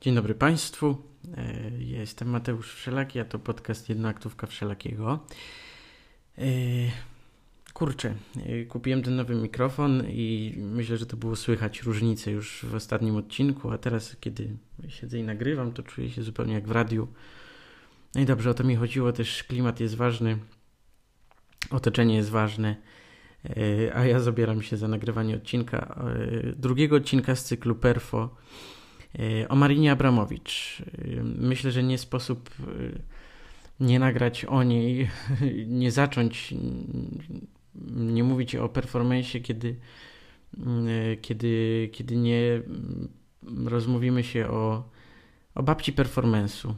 Dzień dobry Państwu. E, ja jestem Mateusz Wszelaki, a to podcast Jednoaktówka Wszelakiego. E, kurczę, e, kupiłem ten nowy mikrofon i myślę, że to było słychać różnicę już w ostatnim odcinku, a teraz, kiedy siedzę i nagrywam, to czuję się zupełnie jak w radiu. No i dobrze, o to mi chodziło, też klimat jest ważny, otoczenie jest ważne, a ja zabieram się za nagrywanie odcinka, drugiego odcinka z cyklu Perfo o Marinie Abramowicz. E, myślę, że nie sposób e, nie nagrać o niej, nie zacząć, nie mówić o performance, kiedy, kiedy, kiedy nie rozmówimy się o, o babci performance'u.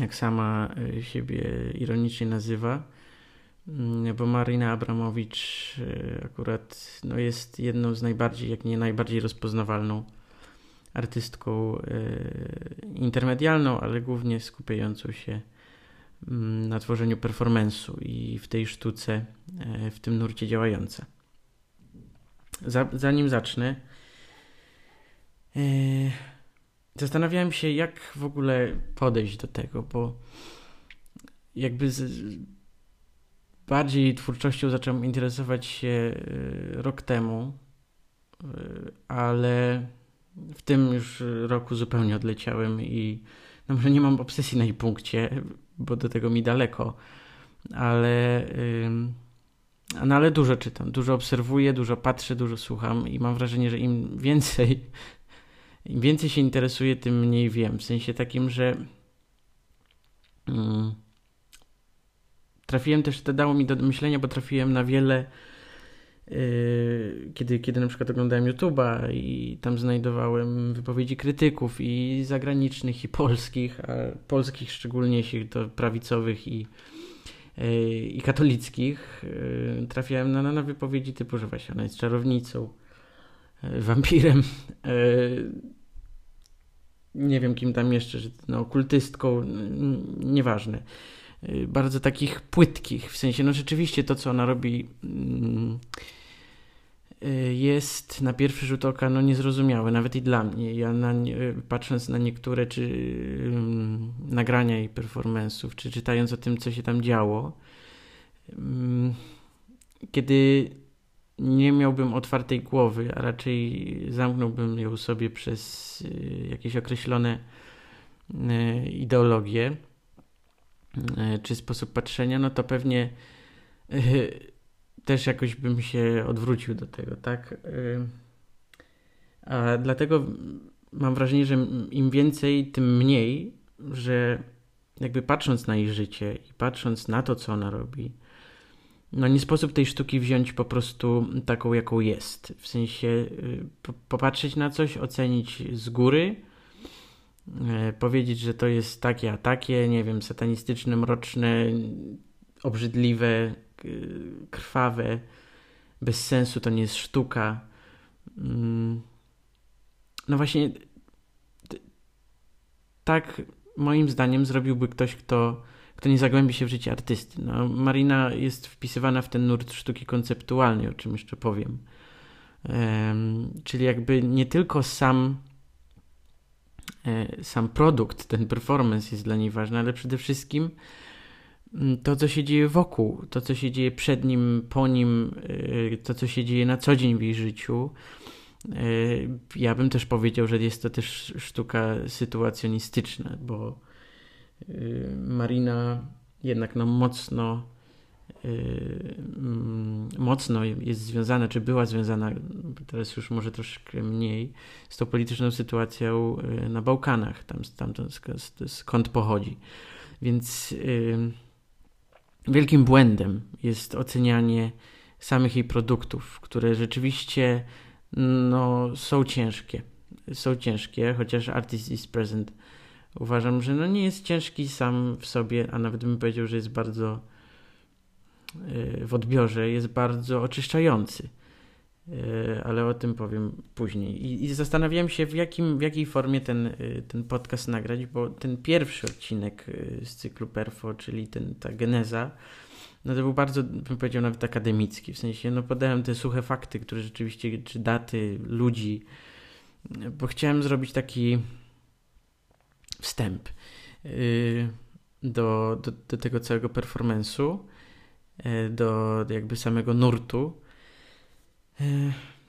Jak sama siebie ironicznie nazywa, bo Marina Abramowicz akurat no, jest jedną z najbardziej, jak nie najbardziej rozpoznawalną artystką e, intermedialną, ale głównie skupiającą się mm, na tworzeniu performance'u i w tej sztuce, e, w tym nurcie działająca. Zanim zacznę, e, zastanawiałem się, jak w ogóle podejść do tego, bo jakby bardziej twórczością zacząłem interesować się rok temu, ale w tym już roku zupełnie odleciałem i no może nie mam obsesji na jej punkcie, bo do tego mi daleko, ale, no ale dużo czytam, dużo obserwuję, dużo patrzę, dużo słucham i mam wrażenie, że im więcej, im więcej się interesuję, tym mniej wiem. W sensie takim, że trafiłem też, to dało mi do myślenia, bo trafiłem na wiele kiedy, kiedy na przykład oglądałem YouTube'a i tam znajdowałem wypowiedzi krytyków i zagranicznych, i polskich, a polskich szczególnie, jeśli to prawicowych i, yy, i katolickich, yy, trafiałem na, na wypowiedzi typu, że właśnie ona jest czarownicą, wampirem, nie wiem kim tam jeszcze, że no, okultystką, nieważne. Bardzo takich płytkich, w sensie, no rzeczywiście to, co ona robi mm, jest na pierwszy rzut oka no, niezrozumiałe, nawet i dla mnie. Ja na, patrząc na niektóre czy um, nagrania i performance'ów, czy czytając o tym, co się tam działo, um, kiedy nie miałbym otwartej głowy, a raczej zamknąłbym ją sobie przez y, jakieś określone y, ideologie y, czy sposób patrzenia, no to pewnie y, też jakoś bym się odwrócił do tego, tak? Y, a dlatego mam wrażenie, że im więcej, tym mniej, że jakby patrząc na jej życie i patrząc na to, co ona robi, no nie sposób tej sztuki wziąć po prostu taką, jaką jest. W sensie y, popatrzeć na coś, ocenić z góry, y, powiedzieć, że to jest takie, a takie, nie wiem, satanistyczne, mroczne, obrzydliwe, krwawe, bez sensu, to nie jest sztuka. Mm. No właśnie, tak moim zdaniem zrobiłby ktoś, kto, kto nie zagłębi się w życie artysty. No, Marina jest wpisywana w ten nurt sztuki konceptualnej, o czym jeszcze powiem. Czyli jakby nie tylko sam e, sam produkt, ten performance jest dla niej ważny, ale przede wszystkim to, co się dzieje wokół, to, co się dzieje przed nim, po nim, y, to, co się dzieje na co dzień w jej życiu. Y, ja bym też powiedział, że jest to też sztuka sytuacjonistyczna, bo y, Marina jednak no mocno mm, mocno jest związana, czy była związana, teraz już może troszkę mniej, z tą polityczną sytuacją na Bałkanach, tam, tam skąd pochodzi. Więc wielkim błędem jest ocenianie samych jej produktów, które rzeczywiście no, są ciężkie. Są ciężkie, chociaż Artist is Present uważam, że no, nie jest ciężki sam w sobie, a nawet bym powiedział, że jest bardzo y, w odbiorze, jest bardzo oczyszczający. Y, ale o tym powiem później. I, i zastanawiałem się, w, jakim, w jakiej formie ten, y, ten podcast nagrać, bo ten pierwszy odcinek y, z cyklu Perfo, czyli ten, ta geneza, no to był bardzo, bym powiedział, nawet akademicki. W sensie, no podałem te suche fakty, które rzeczywiście, czy daty, ludzi, bo chciałem zrobić taki wstęp do, do, do tego całego performance'u, do jakby samego nurtu.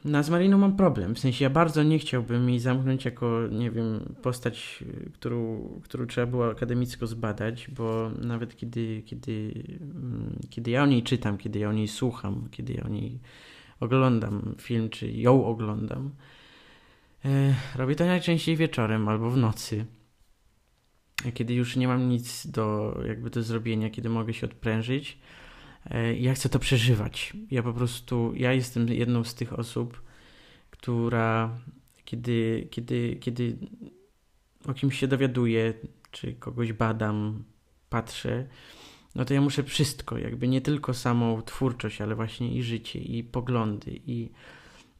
Na z Mariną mam problem, w sensie ja bardzo nie chciałbym jej zamknąć jako, nie wiem, postać, którą, którą trzeba było akademicko zbadać, bo nawet kiedy, kiedy, mm, kiedy ja o niej czytam, kiedy ja o niej słucham, kiedy ja o niej oglądam film, czy ją oglądam, e, robię to najczęściej wieczorem albo w nocy, kiedy już nie mam nic do, jakby do zrobienia, kiedy mogę się odprężyć, ja chcę to przeżywać. Ja po prostu, ja jestem jedną z tych osób, która kiedy, kiedy, kiedy o kimś się dowiaduję, czy kogoś badam, patrzę, no to ja muszę wszystko, jakby nie tylko samą twórczość, ale właśnie i życie, i poglądy, i,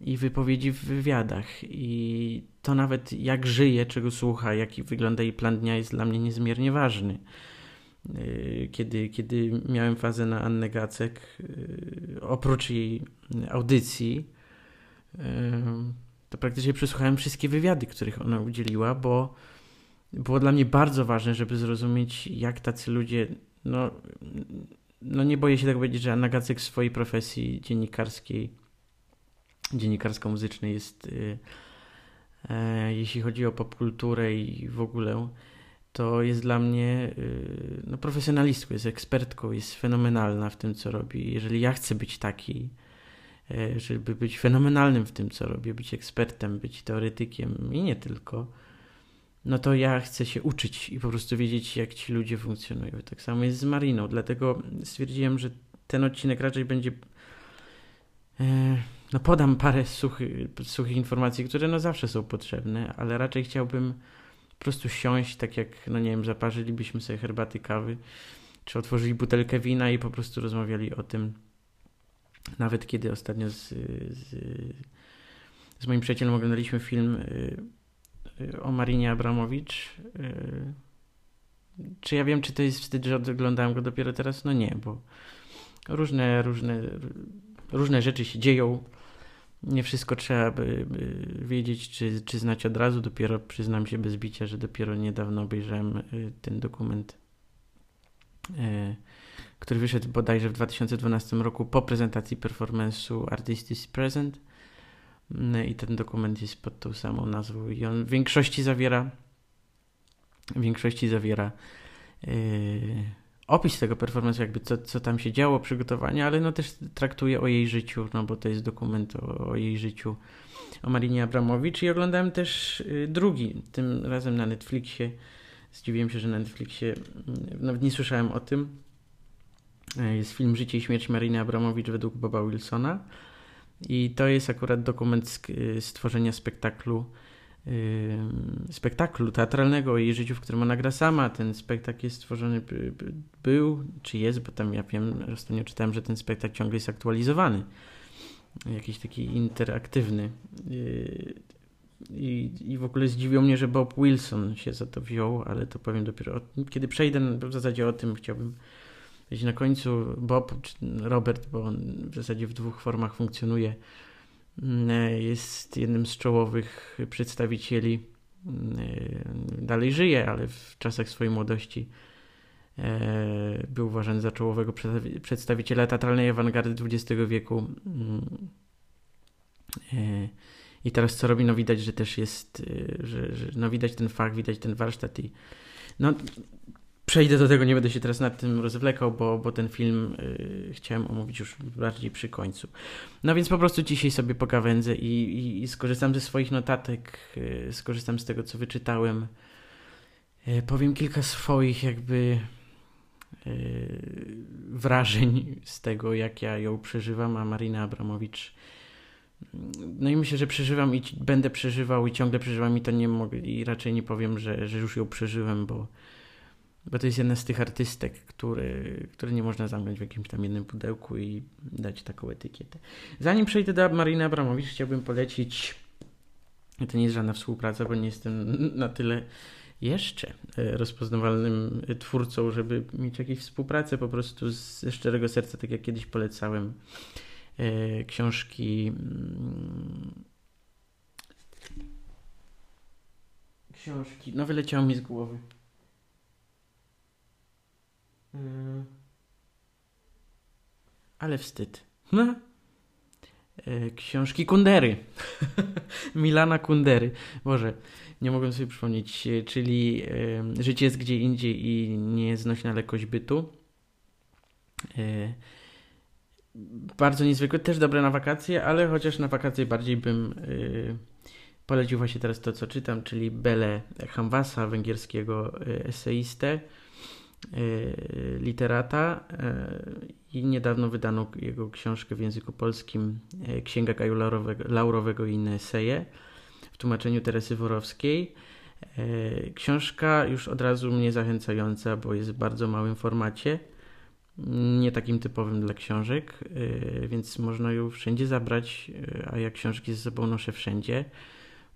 i wypowiedzi w wywiadach, i to nawet jak żyje, czego słucha, jaki wygląda jej plan dnia jest dla mnie niezmiernie ważny. Y, kiedy, kiedy miałem fazę na Annę Gacek, y, oprócz jej audycji, y, to praktycznie przesłuchałem wszystkie wywiady, których ona udzieliła, bo było dla mnie bardzo ważne, żeby zrozumieć, jak tacy ludzie, no, no nie boję się tak powiedzieć, że Anna Gacek w swojej profesji dziennikarskiej, dziennikarsko-muzycznej jest, e, jeśli chodzi o popkulturę i w ogóle, to jest dla mnie y, no, profesjonalistką, jest ekspertką, jest fenomenalna w tym, co robi. Jeżeli ja chcę być taki, e, żeby być fenomenalnym w tym, co robię, być ekspertem, być teoretykiem i nie tylko, no to ja chcę się uczyć i po prostu wiedzieć, jak ci ludzie funkcjonują. Tak samo jest z Mariną, dlatego stwierdziłem, że ten odcinek raczej będzie. E, no, podam parę suchy, suchych informacji, które no zawsze są potrzebne, ale raczej chciałbym po prostu siąść, tak jak, no nie wiem, zaparzylibyśmy sobie herbaty, kawy, czy otworzyli butelkę wina i po prostu rozmawiali o tym. Nawet kiedy ostatnio z, z, z moim przyjacielem oglądaliśmy film y, y, o Marinie Abramowicz. Y, czy ja wiem, czy to jest wstyd, że oglądałem go dopiero teraz? No nie, bo różne, różne, różne rzeczy się dzieją nie wszystko trzeba by, by wiedzieć czy, czy znać od razu. Dopiero przyznam się bez bicia, że dopiero niedawno obejrzałem y, ten dokument, y, który wyszedł bodajże w 2012 roku po prezentacji performance'u Artist is Present. Y, I ten dokument jest pod tą samą nazwą i on w większości zawiera w większości zawiera opis tego performance, jakby co, co tam się działo, przygotowanie, ale no też traktuje o jej życiu, no bo to jest dokument o, o jej życiu, o Marinie Abramowicz i oglądałem też y, drugi, tym razem na Netflixie. Zdziwiłem się, że na Netflixie, mm, nawet nie słyszałem o tym. E, jest film Życie i śmierć Mariny Abramowicz według Boba Wilsona i to jest akurat dokument z stworzenia spektaklu spektaklu teatralnego o jej życiu, w którym ona gra sama. Ten spektakl jest stworzony, był, czy jest, bo tam ja wiem, ostatnio czytałem, że ten spektakl ciągle jest aktualizowany. Jakiś taki interaktywny. Yy, I, I w ogóle zdziwiło mnie, że Bob Wilson się za to wziął, ale to powiem dopiero, kiedy przejdę w zasadzie o tym, chciałbym powiedzieć na końcu. Bob, Robert, bo on w zasadzie w dwóch formach funkcjonuje jest jednym z czołowych przedstawicieli. Mm, dalej żyje, ale w czasach swojej młodości e, był uważany za czołowego przedstawiciela teatralnej awangardy XX wieku. Mm, e, I teraz co robi? No widać, że też jest, e, że, że no widać ten fakt, widać ten warsztat i no Przejdę do tego, nie będę się teraz nad tym rozwlekał, bo, bo ten film y, chciałem omówić już bardziej przy końcu. No więc po prostu dzisiaj sobie pogawędzę i, i, i skorzystam ze swoich notatek, y, skorzystam z tego, co wyczytałem. Y, powiem kilka swoich jakby wrażeń z tego, jak ja ją przeżywam, a Marina Abramowicz no i myślę, że przeżywam i będę przeżywał i ciągle przeżywam i to nie mogę i raczej nie powiem, że, że już ją przeżyłem, bo bo to jest jedna z tych artystek, który, które nie można zamknąć w jakimś tam jednym pudełku i dać taką etykietę. Zanim przejdę do Mariny Abramowicz, chciałbym polecić, to nie jest żadna współpraca, bo nie jestem na tyle jeszcze e, rozpoznawalnym twórcą, żeby mieć jakieś współpracę po prostu ze szczerego serca, tak jak kiedyś polecałem e, książki mm, książki. No wyleciało mi z głowy. Yy. Ale wstyd. No. Książki Kundery. Milana Kundery. Boże, nie mogłem sobie przypomnieć. Yy, czyli Życie jest gdzie indziej i nieznośna lekkość bytu. Bardzo niezwykłe, też dobre na wakacje, ale chociaż na wakacje bardziej bym polecił właśnie teraz to, co czytam, czyli Bele Hamwasa, węgierskiego eseistę literata y, i niedawno wydano jego książkę w języku polskim y, Księga Kaju Laurowego, Laurowego i inne eseje w tłumaczeniu Teresy Worowskiej. Książka już od razu mnie zachęcająca, bo jest w bardzo małym formacie, nie takim typowym dla książek, więc można ją wszędzie zabrać, a ja książki ze sobą noszę wszędzie.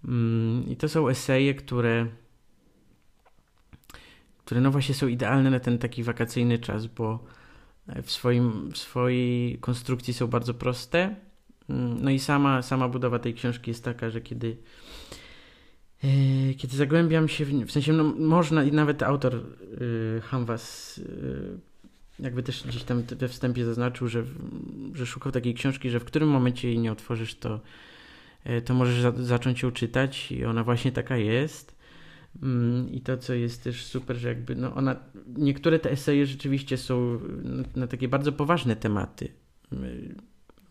Mm, I to są eseje, które które no właśnie są idealne na ten taki wakacyjny czas, bo w, swoim, w swojej konstrukcji są bardzo proste. Mm, no i sama, sama budowa tej książki jest taka, że kiedy e, kiedy zagłębiam się, w, w sensie no, można i nawet autor Hamwas yy, jakby też gdzieś tam we wstępie zaznaczył, że, że szukał takiej książki, że w którym momencie jej nie otworzysz, to, to możesz za, zacząć ją czytać i ona właśnie taka jest. Mm, I to, co jest też super, że jakby no ona, niektóre te eseje rzeczywiście są na, na takie bardzo poważne tematy.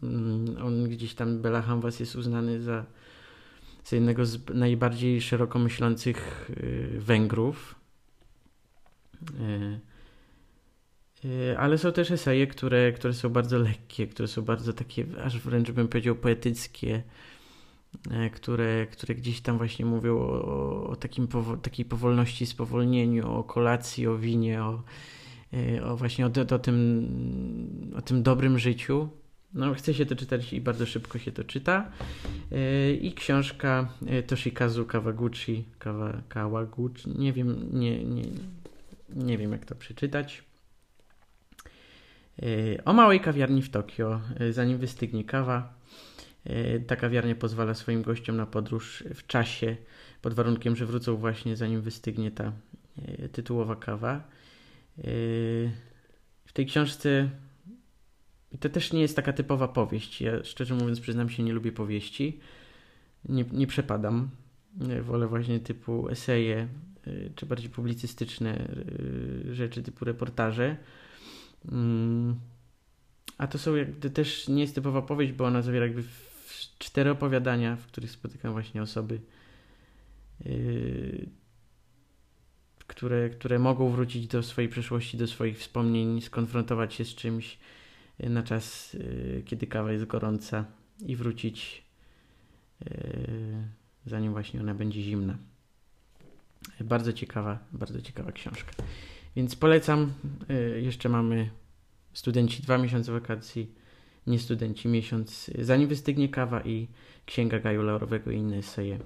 Mm, on gdzieś tam, Bela Hamwas jest uznany za, za jednego z najbardziej szeroko myślących y, Węgrów. Y, y, ale są też eseje, które, które są bardzo lekkie, które są bardzo takie, aż wręcz bym powiedział, poetyckie które, które gdzieś tam właśnie mówią o, o takim takiej powolności, spowolnieniu, o kolacji, o winie, o, e, o właśnie o, o, tym, o tym dobrym życiu. No, chce się to czytać i bardzo szybko się to czyta. E, I książka Toshikazu Kawaguchi, Kawa, Kawaguchi, nie wiem, nie, nie, nie wiem jak to przeczytać. O małej kawiarni w Tokio, zanim wystygnie kawa. E, ta kawiarnia pozwala swoim gościom na podróż w czasie, pod warunkiem, że wrócą właśnie zanim wystygnie ta e, tytułowa kawa. E, w tej książce to też nie jest taka typowa powieść. Ja szczerze mówiąc, przyznam się, nie lubię powieści. Nie, nie przepadam. Wolę właśnie typu eseje, czy bardziej publicystyczne rzeczy, typu reportaże. Mm. A to są jakby też nie jest typowa powieść, bo ona zawiera jakby cztery opowiadania, w których spotykam właśnie osoby, yy, które, które mogą wrócić do swojej przeszłości, do swoich wspomnień, skonfrontować się z czymś yy, na czas, yy, kiedy kawa jest gorąca i wrócić, yy, zanim właśnie ona będzie zimna. Bardzo ciekawa, bardzo ciekawa książka. Więc polecam. Yy, jeszcze mamy studenci dwa miesiące wakacji nie studenci, miesiąc zanim wystygnie kawa i Księga Gaju Laurowego i inne eseje.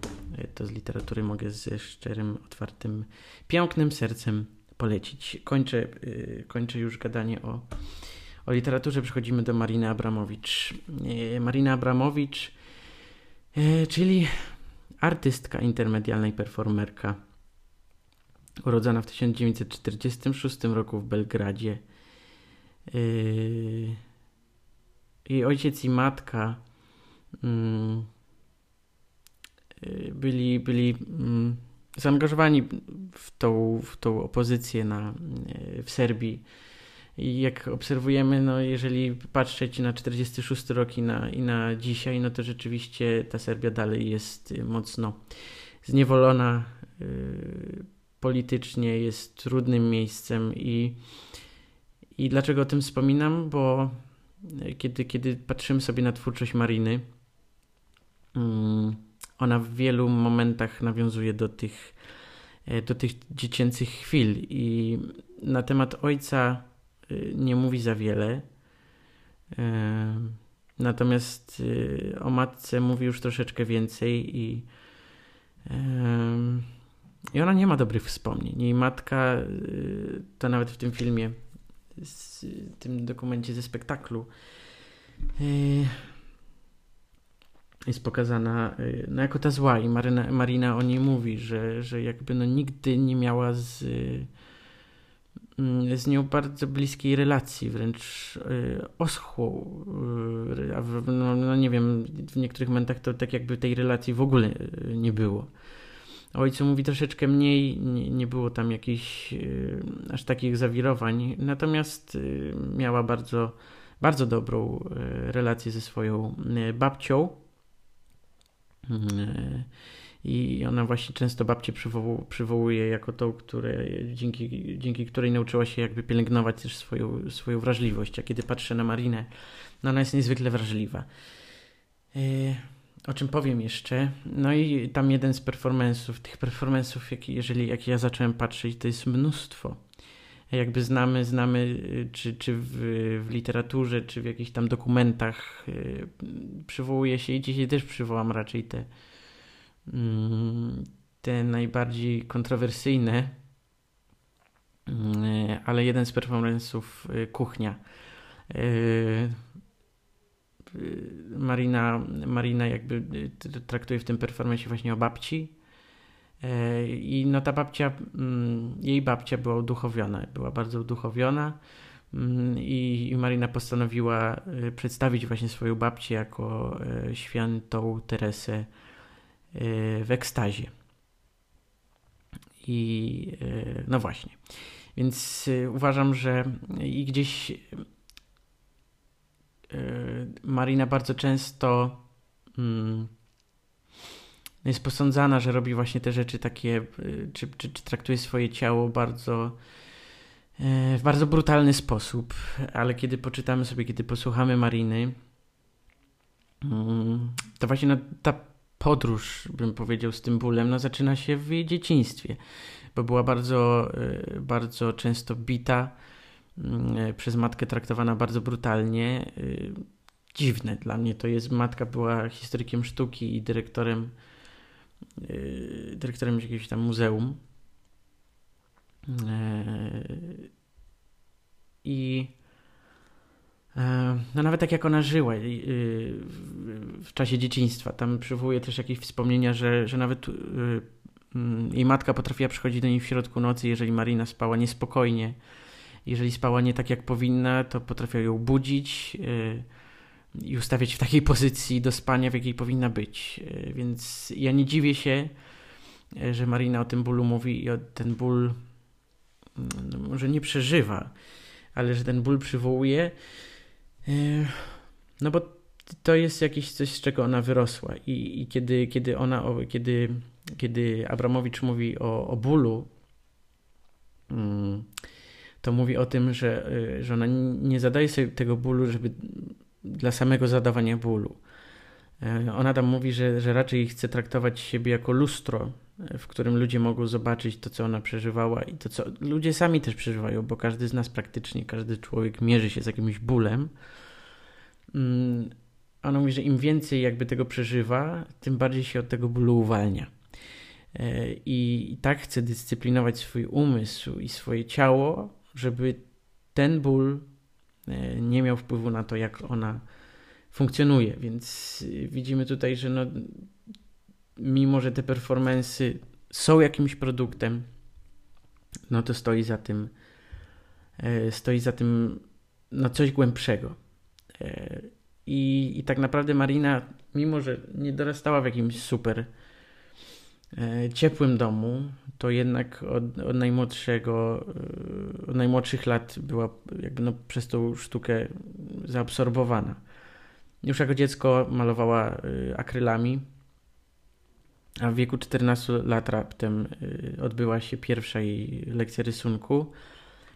To z literatury mogę ze szczerym, otwartym, pięknym sercem polecić. Kończę, yy, kończę już gadanie o, o literaturze. Przechodzimy do Mariny Abramowicz. Yy, Marina Abramowicz, czyli artystka intermedialna i performerka. Urodzona w 1946 roku w Belgradzie. Yy, jej ojciec i matka mm, y, byli, byli mm, zaangażowani w tą, w tą opozycję na, y, w Serbii. I jak obserwujemy, no jeżeli patrzeć na 46 rok i na, i na dzisiaj, no to rzeczywiście ta Serbia dalej jest y, mocno zniewolona politycznie, jest trudnym miejscem i, i dlaczego o tym wspominam? Bo kiedy, kiedy patrzymy sobie na twórczość Mariny, mm, ona w wielu momentach nawiązuje do tych, e, do tych dziecięcych chwil i na temat ojca e, nie mówi za wiele. E, natomiast o matce mówi już troszeczkę więcej i, i ona nie ma dobrych wspomnień. Jej matka to nawet w tym filmie z tym dokumencie ze spektaklu. Yy, jest pokazana no, jako ta zła i Maryna, Marina o niej mówi, że, że jakby no, nigdy nie miała z, z nią bardzo bliskiej relacji, wręcz oschłą. No, no, nie wiem, w niektórych momentach to tak jakby tej relacji w ogóle nie było. Ojcu mówi troszeczkę mniej, nie, nie było tam jakichś y, aż takich zawirowań, natomiast y, miała bardzo, bardzo dobrą y, relację ze swoją babcią. I ona właśnie często babcię przywoł, przywołuje jako tą, które, dzięki, dzięki której nauczyła się jakby pielęgnować też swoją, swoją wrażliwość. A kiedy patrzę na Marinę, no ona jest niezwykle wrażliwa o czym powiem jeszcze. No i tam jeden z performance'ów, tych performance'ów, jak, jeżeli, jak ja zacząłem patrzeć, to jest mnóstwo. Jakby znamy, znamy y, czy, czy w, w literaturze, czy w jakichś tam dokumentach yy, przywołuje się i dzisiaj też przywołam raczej te, yy, te najbardziej kontrowersyjne, yy, ale jeden z performance'ów y, kuchnia y, Y, Marina, Marina jakby y, traktuje w tym performance właśnie o babci. E, I no ta babcia, mm, jej babcia była uduchowiona, była bardzo uduchowiona mm, i Marina postanowiła y, przedstawić właśnie swoją babcię jako e, świętą Teresę e, w ekstazie. I no właśnie. Więc uważam, że i gdzieś Y, Marina bardzo często mm, jest posądzana, że robi właśnie te rzeczy takie, y, czy, czy, czy traktuje swoje ciało bardzo y, w bardzo brutalny sposób, ale kiedy poczytamy sobie, kiedy posłuchamy Mariny, mm, to właśnie no, ta podróż, bym powiedział, z tym bólem, no, zaczyna się w jej dzieciństwie, bo była bardzo, bardzo często bita, przez matkę traktowana bardzo brutalnie. Y, dziwne dla mnie to jest. Matka była historykiem sztuki i dyrektorem, y, dyrektorem jakiegoś tam muzeum. Y, I no nawet tak jak ona żyła w czasie dzieciństwa, tam przywołuje też jakieś wspomnienia, że, że nawet mm, jej matka potrafiła przychodzić do niej w środku nocy, jeżeli Marina spała niespokojnie jeżeli spała nie tak jak powinna, to potrafią ją budzić y, i ustawiać w takiej pozycji do spania, w jakiej powinna być. Y, więc ja nie dziwię się, y, że Marina o tym bólu mówi i o ten ból no może nie przeżywa, ale że ten ból przywołuje. No bo to jest jakieś coś, z czego ona wyrosła. I, i kiedy, kiedy ona, kiedy, kiedy Abramowicz mówi o, o bólu, mm, to mówi o tym, że, y, że ona nie zadaje sobie tego bólu, żeby dla samego zadawania bólu. E, ona tam mówi, że, że raczej chce traktować siebie jako lustro, e, w którym ludzie mogą zobaczyć to, co ona przeżywała i to, co ludzie sami też przeżywają, bo każdy z nas praktycznie, każdy człowiek mierzy się z jakimś bólem. Mm, ona mówi, że im więcej jakby tego przeżywa, tym bardziej się od tego bólu uwalnia. I tak chce dyscyplinować swój umysł i swoje ciało, żeby ten ból e, nie miał wpływu na to, jak ona funkcjonuje. Więc widzimy tutaj, że no, mimo, że te performance są jakimś produktem, no to stoi za tym e, stoi za tym no coś głębszego. E, I, I tak naprawdę Marina, mimo że nie dorastała w jakimś super ciepłym domu, to jednak od, od, najmłodszego, e, od najmłodszych lat była jakby no przez tą sztukę zaabsorbowana. Już jako dziecko malowała e, akrylami, a w wieku 14 lat raptem odbyła się pierwsza jej lekcja rysunku.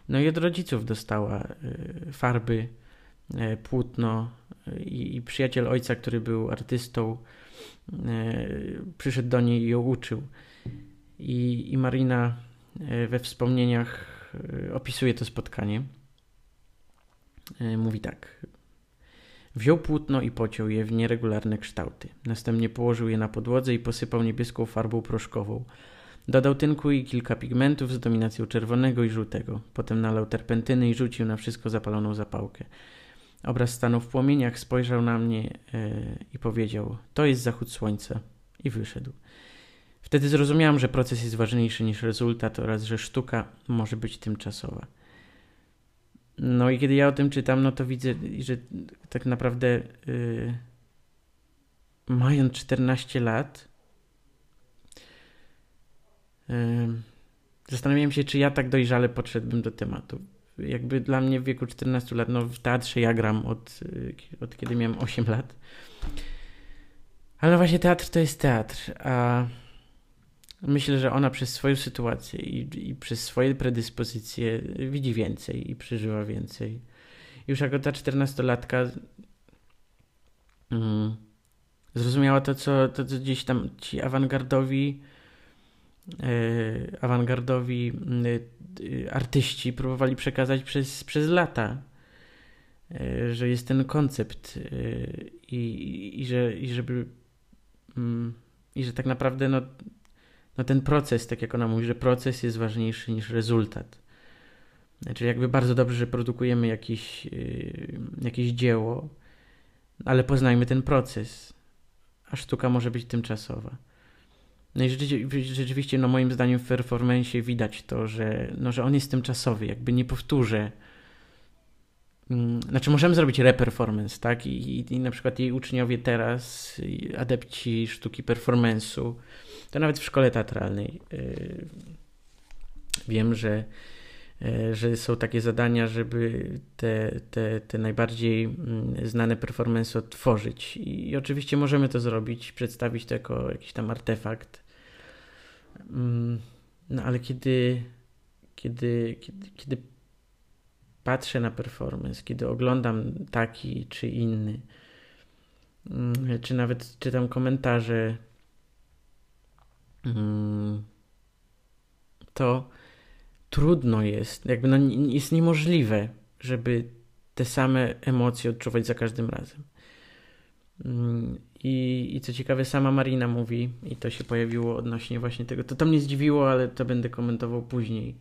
No i od rodziców dostała farby, płótno i, i przyjaciel ojca, który był artystą, E, przyszedł do niej i ją uczył. I, i Marina e, we wspomnieniach e, opisuje to spotkanie. Mówi tak. Wziął płótno i pociął je w nieregularne kształty. Następnie położył je na podłodze i posypał niebieską farbą proszkową. Dodał tynku i kilka pigmentów z dominacją czerwonego i żółtego. Potem nalał terpentyny i rzucił na wszystko zapaloną zapałkę. Obraz stanął w płomieniach, spojrzał na mnie i powiedział: To jest zachód słońca. I wyszedł. Wtedy zrozumiałam, że proces jest ważniejszy niż rezultat oraz że sztuka może być tymczasowa. No i kiedy ja o tym czytam, no to widzę, że tak naprawdę yy, mając 14 lat, yy, zastanawiałem się, czy ja tak dojrzale podszedłbym do tematu. Jakby dla mnie w wieku 14 lat, no w teatrze ja gram od, yy, od kiedy miałem 8 lat. Ale właśnie teatr to jest teatr, a myślę, że ona przez swoją sytuację i, i przez swoje predyspozycje widzi więcej i przeżywa więcej. Już jako ta czternastolatka mm, zrozumiała to co, to, co gdzieś tam ci awangardowi awangardowi yy, artyści próbowali przekazać przez, przez lata. Yy, że jest ten koncept i, i, że, i żeby i że tak naprawdę no, no ten proces, tak jak ona mówi, że proces jest ważniejszy niż rezultat. Znaczy jakby bardzo dobrze, że produkujemy jakieś, jakieś dzieło, ale poznajmy ten proces, a sztuka może być tymczasowa. No i rzeczywiście, no moim zdaniem w performance widać to, że, no, że on jest tymczasowy, jakby nie powtórzę. Mm, znaczy możemy zrobić reperformance, tak? I, i, I na przykład jej uczniowie teraz, adepci sztuki performance'u, to nawet w szkole teatralnej y, wiem, że, że są takie zadania, żeby te, te, te najbardziej mm, znane performance odtworzyć. I oczywiście możemy to zrobić, przedstawić to jako jakiś tam artefakt. Mm, no ale kiedy, kiedy, kiedy, kiedy patrzę na performance, kiedy oglądam taki czy inny, mm, czy nawet czytam komentarze to trudno jest, jakby no, jest niemożliwe, żeby te same emocje odczuwać za każdym razem. Mm, I, I co ciekawe, sama Marina mówi, i to się pojawiło odnośnie właśnie tego, to, to mnie zdziwiło, ale to będę komentował później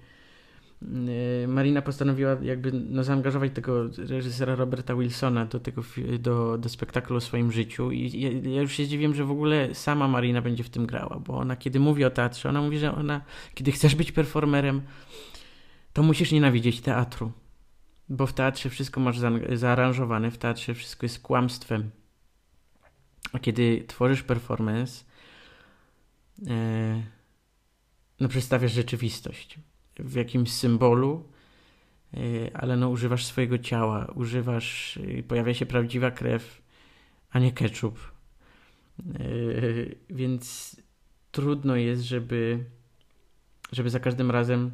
Marina postanowiła jakby no, zaangażować tego reżysera Roberta Wilsona do tego do, do spektaklu o swoim życiu i ja, ja, już się zdziwiłem, że w ogóle sama Marina będzie w tym grała, bo ona kiedy mówi o teatrze, ona mówi, że ona kiedy chcesz być performerem, to musisz nienawidzieć teatru, bo w teatrze wszystko masz za, zaaranżowane, w teatrze wszystko jest kłamstwem. A kiedy tworzysz performance, e, no przedstawiasz rzeczywistość w jakimś symbolu, y, ale no używasz swojego ciała, używasz, y, pojawia się prawdziwa krew, a nie ketchup. Y, więc trudno jest, żeby, żeby za każdym razem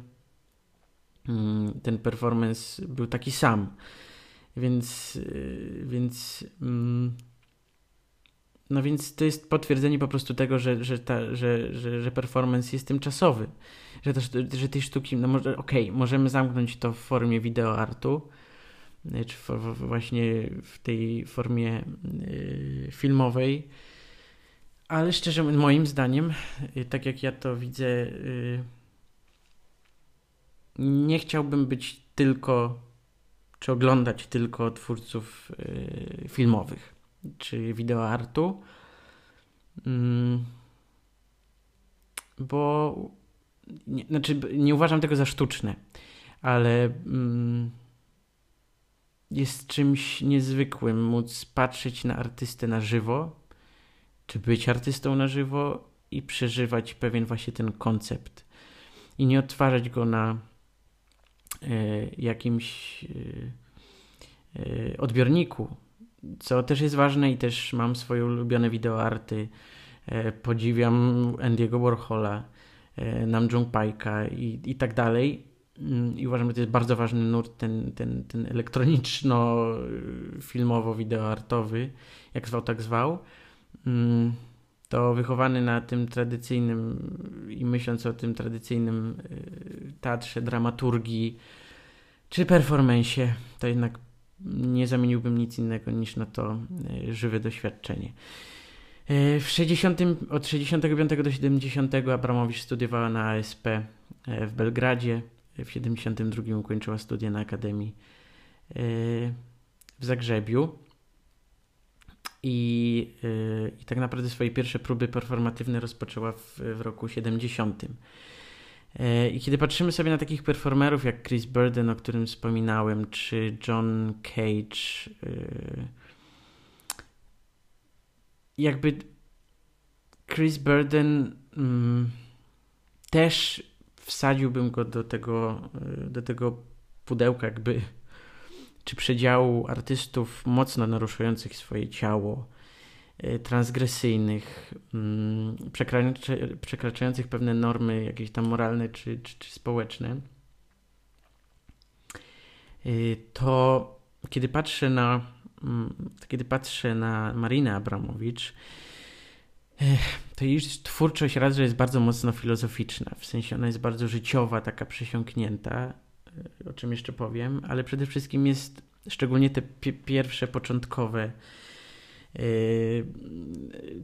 mm, ten performance był taki sam. Więc, więc mm, no więc to jest potwierdzenie po prostu tego, że, że, ta, że, że, że performance jest tymczasowy. Że, też, że tej sztuki, no może, okej, okay, możemy zamknąć to w formie wideoartu, y, czy w, w, właśnie w tej formie y, filmowej, ale szczerze moim zdaniem, y, tak jak ja to widzę, y, nie chciałbym być tylko, czy oglądać tylko twórców y, filmowych czy wideoartu. Mm, bo nie, znaczy nie uważam tego za sztuczne, ale mm, jest czymś niezwykłym móc patrzeć na artystę na żywo, czy być artystą na żywo i przeżywać pewien właśnie ten koncept i nie odtwarzać go na y, jakimś y, y, odbiorniku, co też jest ważne i też mam swoje ulubione wideoarty. E, podziwiam Andy'ego Warhola, e, Namjoon Paika i, i tak dalej. Mm, I uważam, że to jest bardzo ważny nurt, ten, ten, ten elektroniczno-filmowo-wideoartowy, jak zwał, tak zwał. Mm, to wychowany na tym tradycyjnym i myśląc o tym tradycyjnym e, teatrze, dramaturgii czy performensie, to jednak nie zamieniłbym nic innego niż na to e, żywe doświadczenie. E, w 60, od 65 do 70 Abramowicz studiowała na ASP e, w Belgradzie. W 72 ukończyła studia na Akademii w Zagrzebiu. I, I tak naprawdę swoje pierwsze próby performatywne rozpoczęła w, w roku 70. Yy, I kiedy patrzymy sobie na takich performerów jak Chris Burden, o którym wspominałem, czy John Cage, yy, jakby Chris Burden mm, też wsadziłbym go do tego, y, do tego pudełka, jakby czy przedziału artystów mocno naruszających swoje ciało, transgresyjnych, mm, przekraczających pewne normy jakieś tam moralne czy, czy, czy społeczne, y, to kiedy patrzę na mm, kiedy patrzę na Marinę Abramowicz, to jej twórczość raz, że jest bardzo mocno filozoficzna, w sensie ona jest bardzo życiowa, taka przesiąknięta, o czym jeszcze powiem, ale przede wszystkim jest szczególnie te pierwsze, początkowe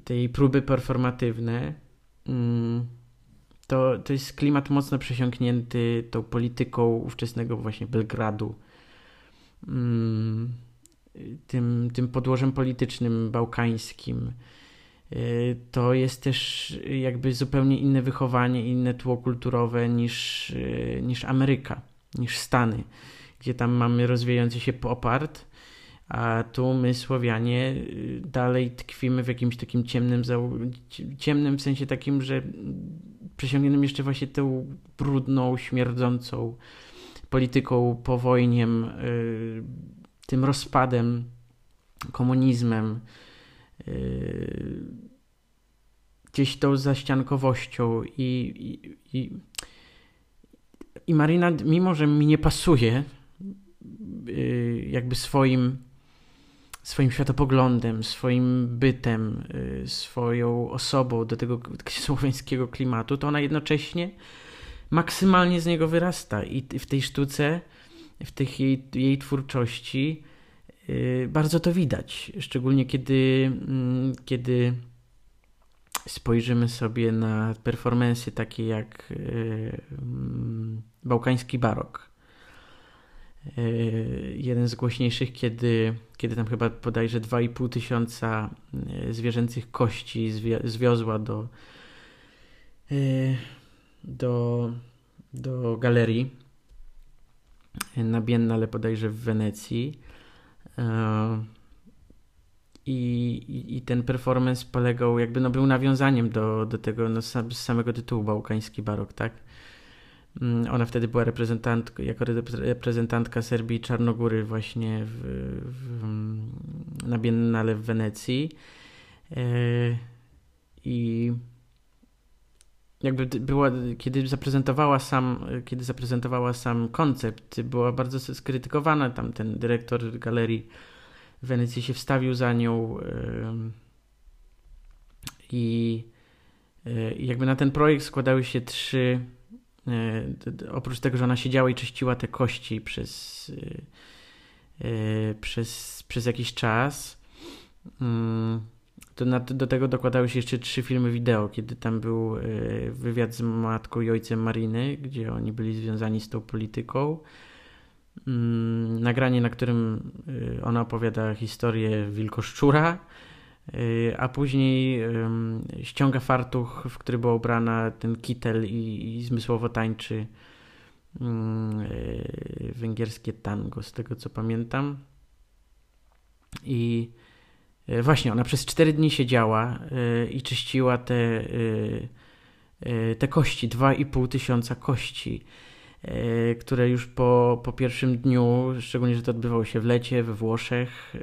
tej próby performatywne, yy, to, to jest klimat mocno przesiąknięty tą polityką ówczesnego właśnie Belgradu, yy, tym, tym podłożem politycznym bałkańskim, Y, to jest też jakby zupełnie inne wychowanie, inne tło kulturowe niż, y, niż Ameryka, niż Stany, gdzie tam mamy rozwijający się popart, a tu my Słowianie y, dalej tkwimy w jakimś takim ciemnym, ciemnym w sensie takim, że przesiągniętym jeszcze właśnie tą brudną, śmierdzącą polityką, powojniem, tym rozpadem, komunizmem, Yy, gdzieś tą zaściankowością i, i, i, i Marina, mimo że mi nie pasuje yy, jakby swoim swoim światopoglądem, swoim bytem, yy, swoją osobą do tego słoweńskiego klimatu, to ona jednocześnie maksymalnie z niego wyrasta i w tej sztuce, w tych jej, jej twórczości Y, bardzo to widać, szczególnie kiedy, mm, kiedy spojrzymy sobie na performensy takie jak y, mm, bałkański barok. Y, jeden z głośniejszych, kiedy, kiedy tam chyba bodajże 2,5 tysiąca zwierzęcych kości zwiozła do, do, do galerii na Biennale bodajże w Wenecji I, i, ten performance polegał, jakby no był nawiązaniem do, do tego no, z samego tytułu Bałkański Barok, tak? Mm, ona wtedy była reprezentantką, jako reprezentantka Serbii i Czarnogóry właśnie w, w, na Biennale w Wenecji. E, I jakby była, kiedy zaprezentowała sam, kiedy zaprezentowała sam koncept, była bardzo skrytykowana. Tam ten dyrektor galerii w Wenecji się wstawił za nią i jakby na ten projekt składały się trzy e, oprócz tego, że ona siedziała i czyściła te kości przez e, e, przez, przez jakiś czas mm, to na, do tego dokładały się jeszcze trzy filmy wideo, kiedy tam był wywiad z matką i ojcem Mariny, gdzie oni byli związani z tą polityką. Mm, nagranie, na którym ona opowiada historię wilkoszczura, a później ściąga fartuch, w który była ubrana ten kitel i, i zmysłowo tańczy mm, węgierskie tango, z tego co pamiętam. I E, właśnie, ona przez 4 dni siedziała i czyściła te, te kości, 2,5 tysiąca kości, które już po, po pierwszym dniu, szczególnie, że to odbywało się w lecie we Włoszech,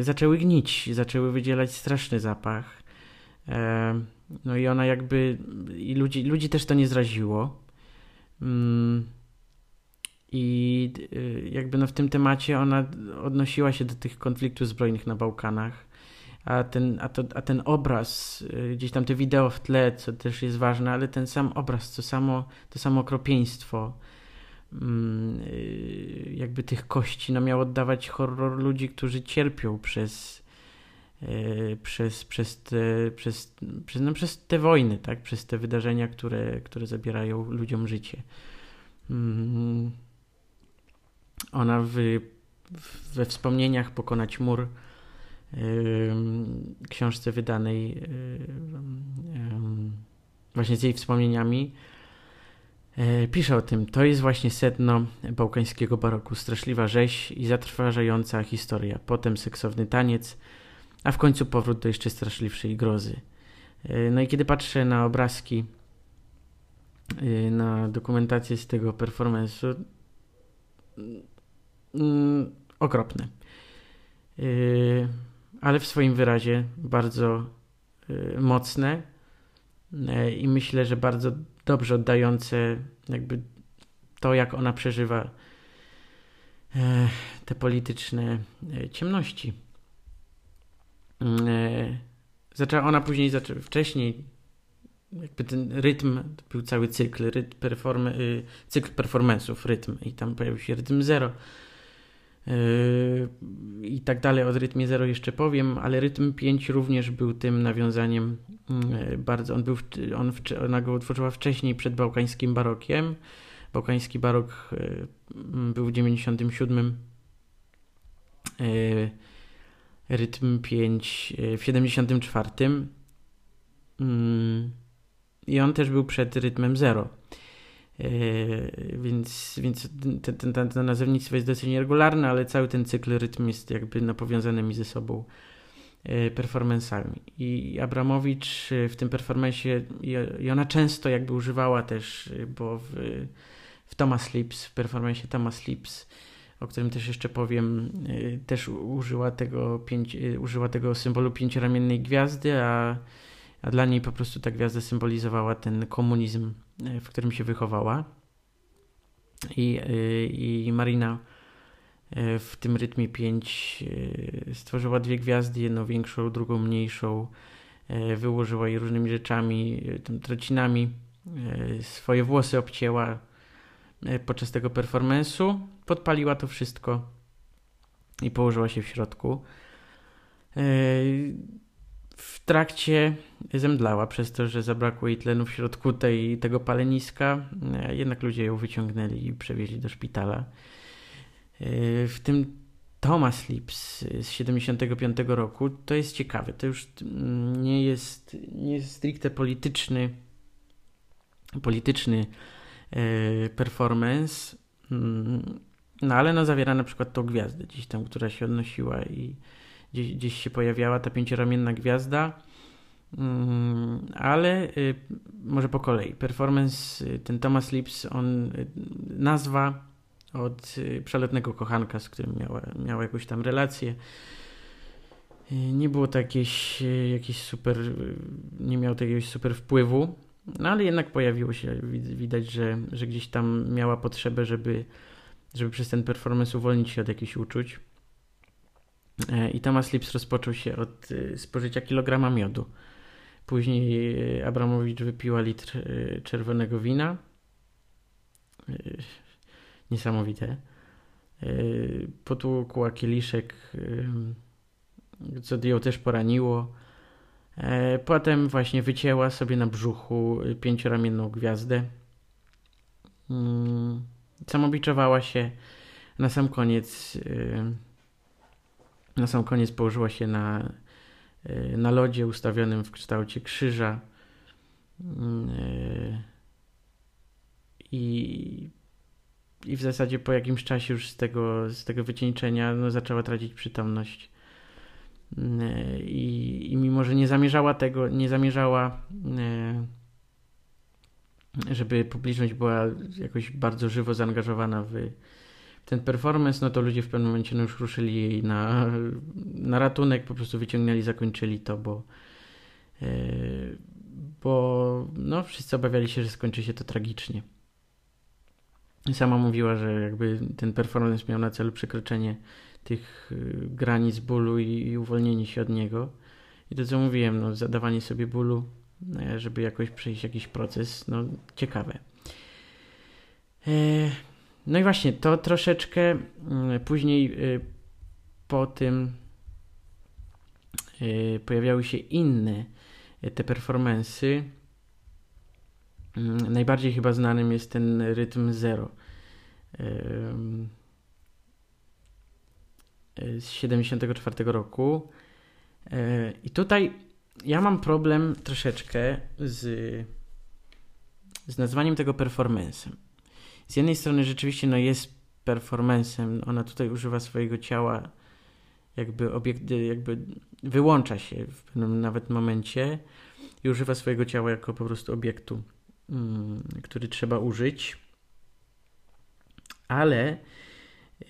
zaczęły gnić, zaczęły wydzielać straszny zapach. No i ona jakby, i ludzi, ludzi też to nie zraziło. Mm, i y, jakby no w tym temacie ona odnosiła się do tych konfliktów zbrojnych na Bałkanach. A ten, a, to, a ten obraz, y, gdzieś tam te wideo w tle, co też jest ważne, ale ten sam obraz, to samo, to samo okropieństwo y, jakby tych kości, no miał oddawać horror ludzi, którzy cierpią przez, przez, przez, te, przez, przez, no, przez te wojny, tak? przez te wydarzenia, które, które zabierają ludziom życie. Mm, ona w we wspomnieniach pokonać mur książce wydanej właśnie z jej wspomnieniami pisze o tym. To jest właśnie sedno bałkańskiego baroku. Straszliwa rzeź i zatrważająca historia. Potem seksowny taniec, a w końcu powrót do jeszcze straszliwszej grozy. E, no i kiedy patrzę na obrazki, e, na dokumentację z tego performance'u, mm, okropne. Ale w swoim wyrazie bardzo mocne E, i myślę, że bardzo dobrze oddające jakby to, jak ona przeżywa e, te polityczne e, ciemności. Zaczęła ona później, wcześniej, jakby ten rytm, był cały cykl, rytm perform, cykl performance'ów, rytm i tam pojawił się rytm zero i tak dalej. O rytmie 0 jeszcze powiem, ale rytm 5 również był tym nawiązaniem yy, bardzo. On, był, on, ona go utworzyła wcześniej przed bałkańskim barokiem. Bałkański barok yy, był w 97. Rytm 5 w 74. I on też był przed rytmem 0. Yy, więc, więc ten, ten, to nazewnictwo jest dosyć nieregularne, ale cały ten cykl rytm jest jakby no, powiązanymi ze sobą yy, performansami. I Abramowicz w tym performansie, i ona często jakby używała też, bo w, w Thomas Lips, w performansie Thomas Lips, o którym też jeszcze powiem, yy, też użyła tego, pięć, użyła tego symbolu pięcioramiennej gwiazdy, a, a dla niej po prostu ta gwiazda symbolizowała ten komunizm w którym się wychowała. I, e, i Marina e, w tym rytmie 5 stworzyła dwie gwiazdy, jedną większą, drugą mniejszą. Wyłożyła je różnymi rzeczami, tym trocinami. Swoje włosy obcięła podczas tego performance'u. Podpaliła to wszystko i położyła się w środku w trakcie zemdlała przez to, że zabrakło jej tlenu w środku tej, tego paleniska. Jednak ludzie ją wyciągnęli i przewieźli do szpitala. E, w tym Thomas Lips z 75 roku to jest ciekawe. To już nie jest, nie jest stricte polityczny polityczny e, performance, mm, no ale no zawiera na przykład tą gwiazdę gdzieś tam, która się odnosiła i gdzieś, gdzieś się pojawiała ta pięcioramienna gwiazda. Mm, ale y, może po kolei. Performance, y, ten Thomas Lips, on y, nazwa od przelotnego kochanka, z którym miała, miała jakąś tam relację. Nie było to jakieś, jakieś super, nie miał to jakiegoś super wpływu, no ale jednak pojawiło się, widać, że, że gdzieś tam miała potrzebę, żeby, żeby przez ten performance uwolnić się od jakichś uczuć. E, I Thomas Lips rozpoczął się od e, spożycia kilograma miodu. Później e, Abramowicz wypiła litr czerwonego wina. Niesamowite. Potłukła kieliszek, co ją też poraniło. Potem właśnie wycięła sobie na brzuchu pięcioramienną gwiazdę. Mm, samobiczowała się. Na sam koniec na sam koniec położyła się na, e, na lodzie ustawionym w kształcie krzyża. Mm, e, I, I w zasadzie po jakimś czasie już z tego, z tego wycieńczenia no, zaczęła tracić przytomność. Mm, e, I, I mimo, że nie zamierzała tego, nie zamierzała, żeby publiczność była jakoś bardzo żywo zaangażowana w, ten performance, no to ludzie w pewnym momencie no już ruszyli na, na ratunek, po prostu wyciągnęli, zakończyli to, bo, yy, bo no, wszyscy obawiali się, że skończy się to tragicznie. Sama mówiła, że jakby ten performance miał na celu przekroczenie tych e, granic bólu i, i uwolnienie się od niego. I to co mówiłem, no, zadawanie sobie bólu, e, żeby jakoś przejść jakiś proces, no ciekawe. No i właśnie, to troszeczkę mm, później y, po tym y, pojawiały się inne y, te performance'y. Mm, najbardziej chyba znanym jest ten rytm zero. z 74 roku. I tutaj ja mam problem troszeczkę z, z nazwaniem tego performance'em. Z jednej strony rzeczywiście no jest performance'em, ona tutaj używa swojego ciała, jakby obiekt, jakby wyłącza się w pewnym nawet momencie i używa swojego ciała jako po prostu obiektu, mm, który trzeba użyć. Ale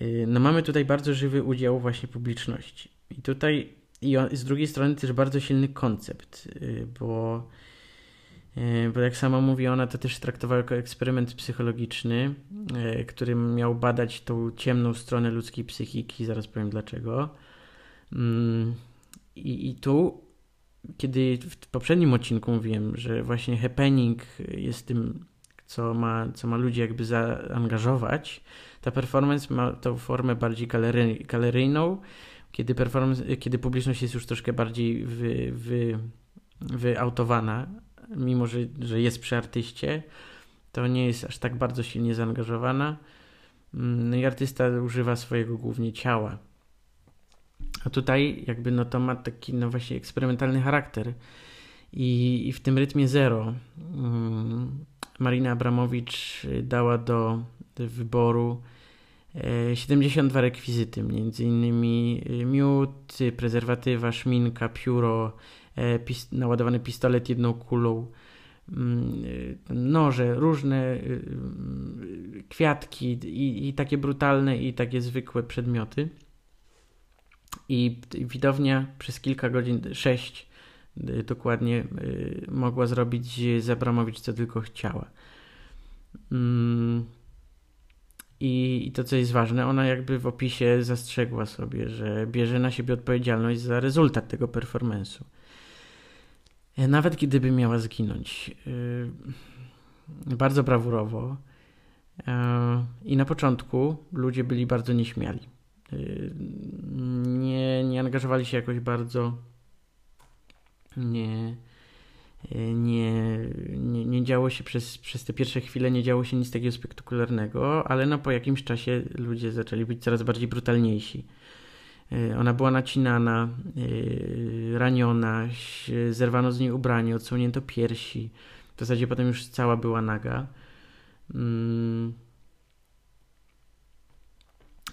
y, no mamy tutaj bardzo żywy udział właśnie publiczności. I tutaj i z drugiej strony też bardzo silny koncept, y, bo, bo jak sama mówi, ona to też traktowała jako eksperyment psychologiczny, który miał badać tą ciemną stronę ludzkiej psychiki, zaraz powiem dlaczego. Mm, I, i tu kiedy w poprzednim odcinku mówiłem, że właśnie happening jest tym, co ma, co ma ludzi jakby zaangażować, ta performance ma tą formę bardziej galery, galeryjną, kiedy, performance, kiedy publiczność jest już troszkę bardziej wy, wy, wyautowana, mimo że, że jest przy artyście, to nie jest aż tak bardzo silnie zaangażowana. No i artysta używa swojego głównie ciała a tutaj jakby no to ma taki no właśnie eksperymentalny charakter. I, i w tym rytmie zero um, Marina Abramowicz dała do, wyboru 72 e, rekwizyty, między innymi e, miód, prezerwatywa, szminka, pióro, pist naładowany pistolet jedną kulą, mm, noże, różne kwiatki i, i takie brutalne i takie zwykłe przedmioty. I widownia przez kilka godzin, sześć dokładnie, mogła zrobić z Abramowicz co tylko chciała. Mm. I, I to, co jest ważne, ona jakby w opisie zastrzegła sobie, że bierze na siebie odpowiedzialność za rezultat tego performance'u. E, nawet gdyby miała zginąć. Y, bardzo brawurowo. E, I na początku ludzie byli bardzo nieśmiali. Nie, nie angażowali się jakoś bardzo. Nie, nie, nie, nie działo się przez, przez te pierwsze chwile, nie działo się nic takiego spektakularnego, ale no po jakimś czasie ludzie zaczęli być coraz bardziej brutalniejsi. Y, ona była nacinana, raniona, zerwano z niej ubranie, odsłonięto piersi. W zasadzie potem już cała była naga. Mm.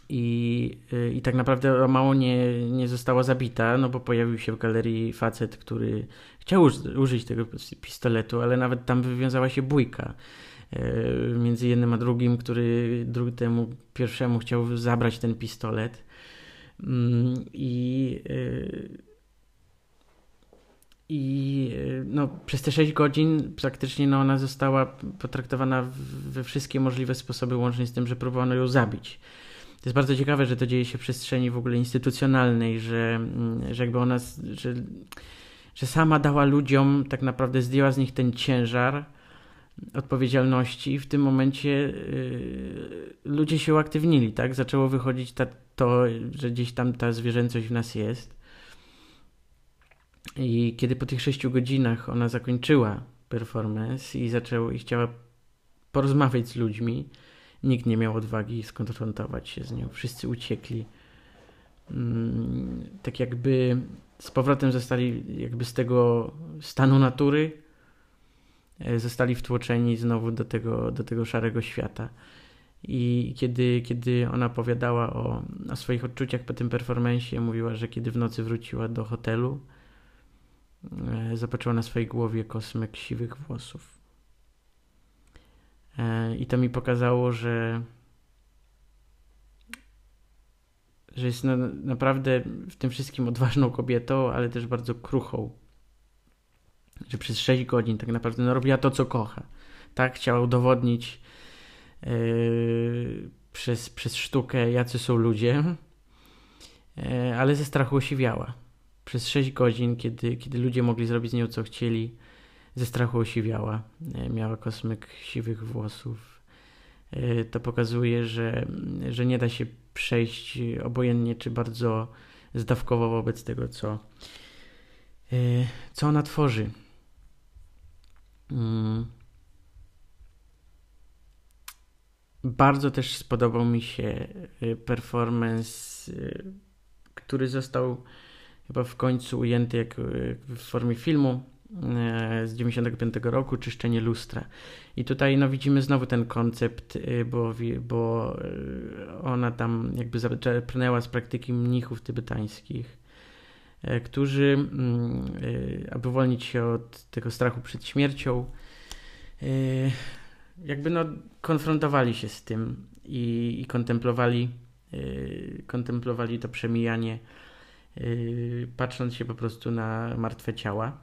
I, y, I tak naprawdę mało nie, nie została zabita, no bo pojawił się w galerii facet, który chciał użyć tego pistoletu, ale nawet tam wywiązała się bójka między jednym a drugim, który temu pierwszemu chciał zabrać ten pistolet. Mm, I, y, i no, przez te 6 godzin praktycznie no, ona została potraktowana we wszystkie możliwe sposoby, łącznie z tym, że próbowano ją zabić. To jest bardzo ciekawe, że to dzieje się w przestrzeni w ogóle instytucjonalnej, że, mm, że jakby ona, że, że sama dała ludziom, tak naprawdę zdjęła z nich ten ciężar odpowiedzialności. W tym momencie yy, ludzie się uaktywnili, tak? Zaczęło wychodzić ta, to, że gdzieś tam ta zwierzęcość w nas jest. I kiedy po tych sześciu godzinach ona zakończyła performance i zaczęła i chciała porozmawiać z ludźmi, Nikt nie miał odwagi skonfrontować się z nią. Wszyscy uciekli. Mm, tak jakby z powrotem zostali jakby z tego stanu natury zostali wtłoczeni znowu do tego, do tego szarego świata. I kiedy, kiedy ona opowiadała o, o swoich odczuciach po tym performensie, mówiła, że kiedy w nocy wróciła do hotelu, e, zobaczyła na swojej głowie kosmek siwych włosów. E, I to mi pokazało, że, że jest na, naprawdę w tym wszystkim odważną kobietą, ale też bardzo kruchą. Że przez 6 godzin tak naprawdę no, robiła to, co kocha. Tak, chciała udowodnić yy, przez, przez sztukę, jacy są ludzie, yy, ale ze strachu osiwiała. Przez 6 godzin, kiedy, kiedy ludzie mogli zrobić z nią, co chcieli, ze strachu osiwiała. E, miała kosmyk siwych włosów. E, to pokazuje, że, że nie da się przejść obojętnie czy bardzo zdawkowo wobec tego, co, e, co ona tworzy. Mm. Bardzo też spodobał mi się performance który został chyba w końcu ujęty jak, w formie filmu z 95 roku, Czyszczenie lustra. I tutaj no, widzimy znowu ten koncept, bo, bo ona tam jakby zaczerpnęła z praktyki mnichów tybetańskich, którzy, mm, aby uwolnić się od tego strachu przed śmiercią, jakby no, konfrontowali się z tym i, i kontemplowali, kontemplowali to przemijanie patrząc się po prostu na martwe ciała.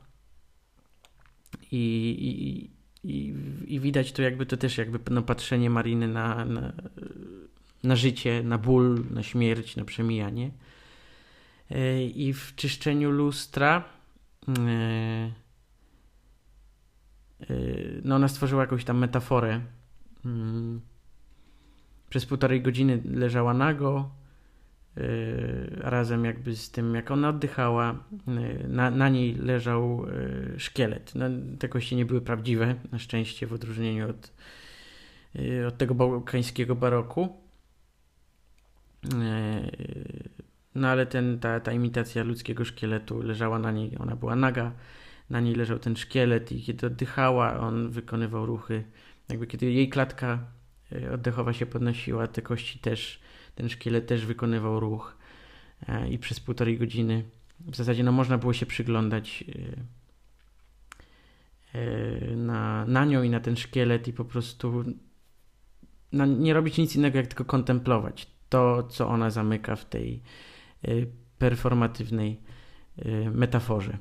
I, i, i, i widać to jakby to też jakby no, patrzenie Mariny na, na, na życie, na ból, na śmierć, na przemijanie. Yy, I w czyszczeniu lustra yy, no ona stworzyła jakąś tam metaforę. Przez półtorej godziny leżała nago, Y, razem jakby z tym, jak ona oddychała, y, na, na niej leżał y, szkielet. No, te kości nie były prawdziwe, na szczęście, w odróżnieniu od, od tego bałkańskiego baroku. No ale ten, ta, ta imitacja ludzkiego szkieletu leżała na niej, ona była naga, na niej leżał ten szkielet i kiedy oddychała, on wykonywał ruchy. Jakby kiedy jej klatka oddechowa się podnosiła, te kości też ten szkielet też wykonywał ruch e, i przez półtorej godziny w zasadzie no, można było się przyglądać e, e, na, na nią i na ten szkielet i po prostu no, nie robić nic innego, jak tylko kontemplować to, co ona zamyka w tej performatywnej metaforze.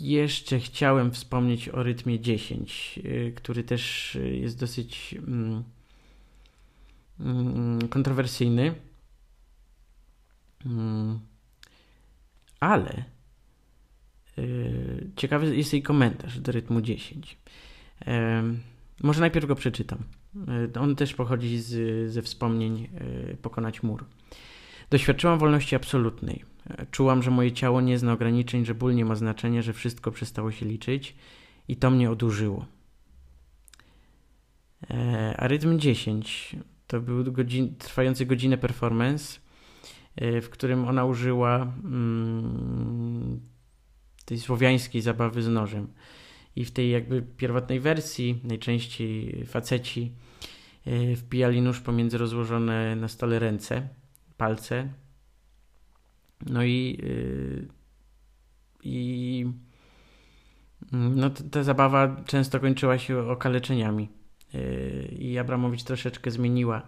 Jeszcze chciałem wspomnieć o rytmie 10, y, który też y, jest dosyć mm, mm, kontrowersyjny. Mm, ale y, ciekawy jest jej komentarz do rytmu 10. Może najpierw go przeczytam. On też pochodzi z, ze wspomnień Pokonać mur. Doświadczyłam wolności absolutnej. Czułam, że moje ciało nie zna ograniczeń, że ból nie ma znaczenia, że wszystko przestało się liczyć i to mnie odurzyło. E, a rytm 10 to był godzin, trwający godzinę performance, e, w którym ona użyła mm, tej słowiańskiej zabawy z nożem. I w tej jakby pierwotnej wersji najczęściej faceci e, wpijali nóż pomiędzy rozłożone na stole ręce, palce no i, yy, i no, ta zabawa często kończyła się okaleczeniami. Yy, I Abramowicz troszeczkę zmieniła.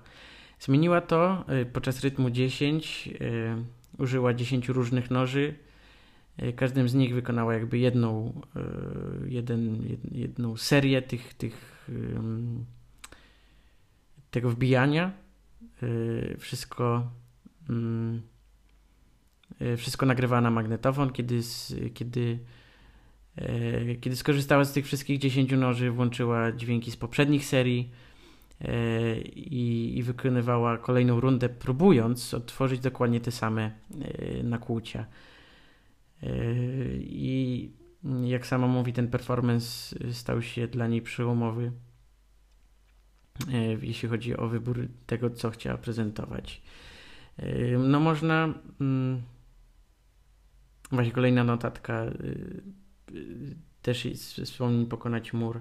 Zmieniła to podczas rytmu 10. Yy, użyła 10 różnych noży. Yy, każdym z nich wykonała jakby jedną, yy, jeden, jedną serię tych, tych, tego wbijania. Wszystko E, wszystko nagrywała na magnetofon, kiedy, kiedy, e, kiedy skorzystała z tych wszystkich 10 noży, włączyła dźwięki z poprzednich serii e, i, i wykonywała kolejną rundę, próbując odtworzyć dokładnie te same nakłucia. I jak sama mówi, ten performance stał się dla niej przełomowy, jeśli chodzi o wybór tego, co chciała prezentować. No można mm, Właśnie kolejna notatka. Też wspomnień pokonać mur.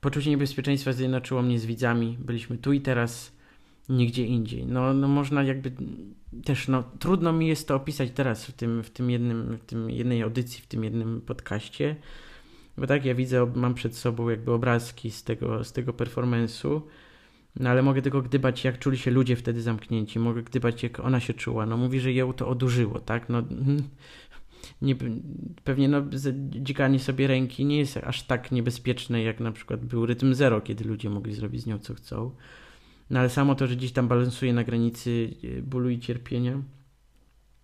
Poczucie niebezpieczeństwa zjednoczyło mnie z widzami. Byliśmy tu i teraz, nigdzie indziej. No, no można jakby też, no trudno mi jest to opisać teraz w tym, w tym jednym, w tym jednej audycji, w tym jednym podcaście. Bo tak, ja widzę, mam przed sobą jakby obrazki z tego, z tego performance'u. No ale mogę tylko gdybać, jak czuli się ludzie wtedy zamknięci. Mogę gdybać, jak ona się czuła. No mówi, że ją to odurzyło, tak? No nie, pewnie no, dzikanie sobie ręki nie jest aż tak niebezpieczne, jak na przykład był rytm zero, kiedy ludzie mogli zrobić z nią co chcą. No ale samo to, że gdzieś tam balansuje na granicy e, bólu i cierpienia,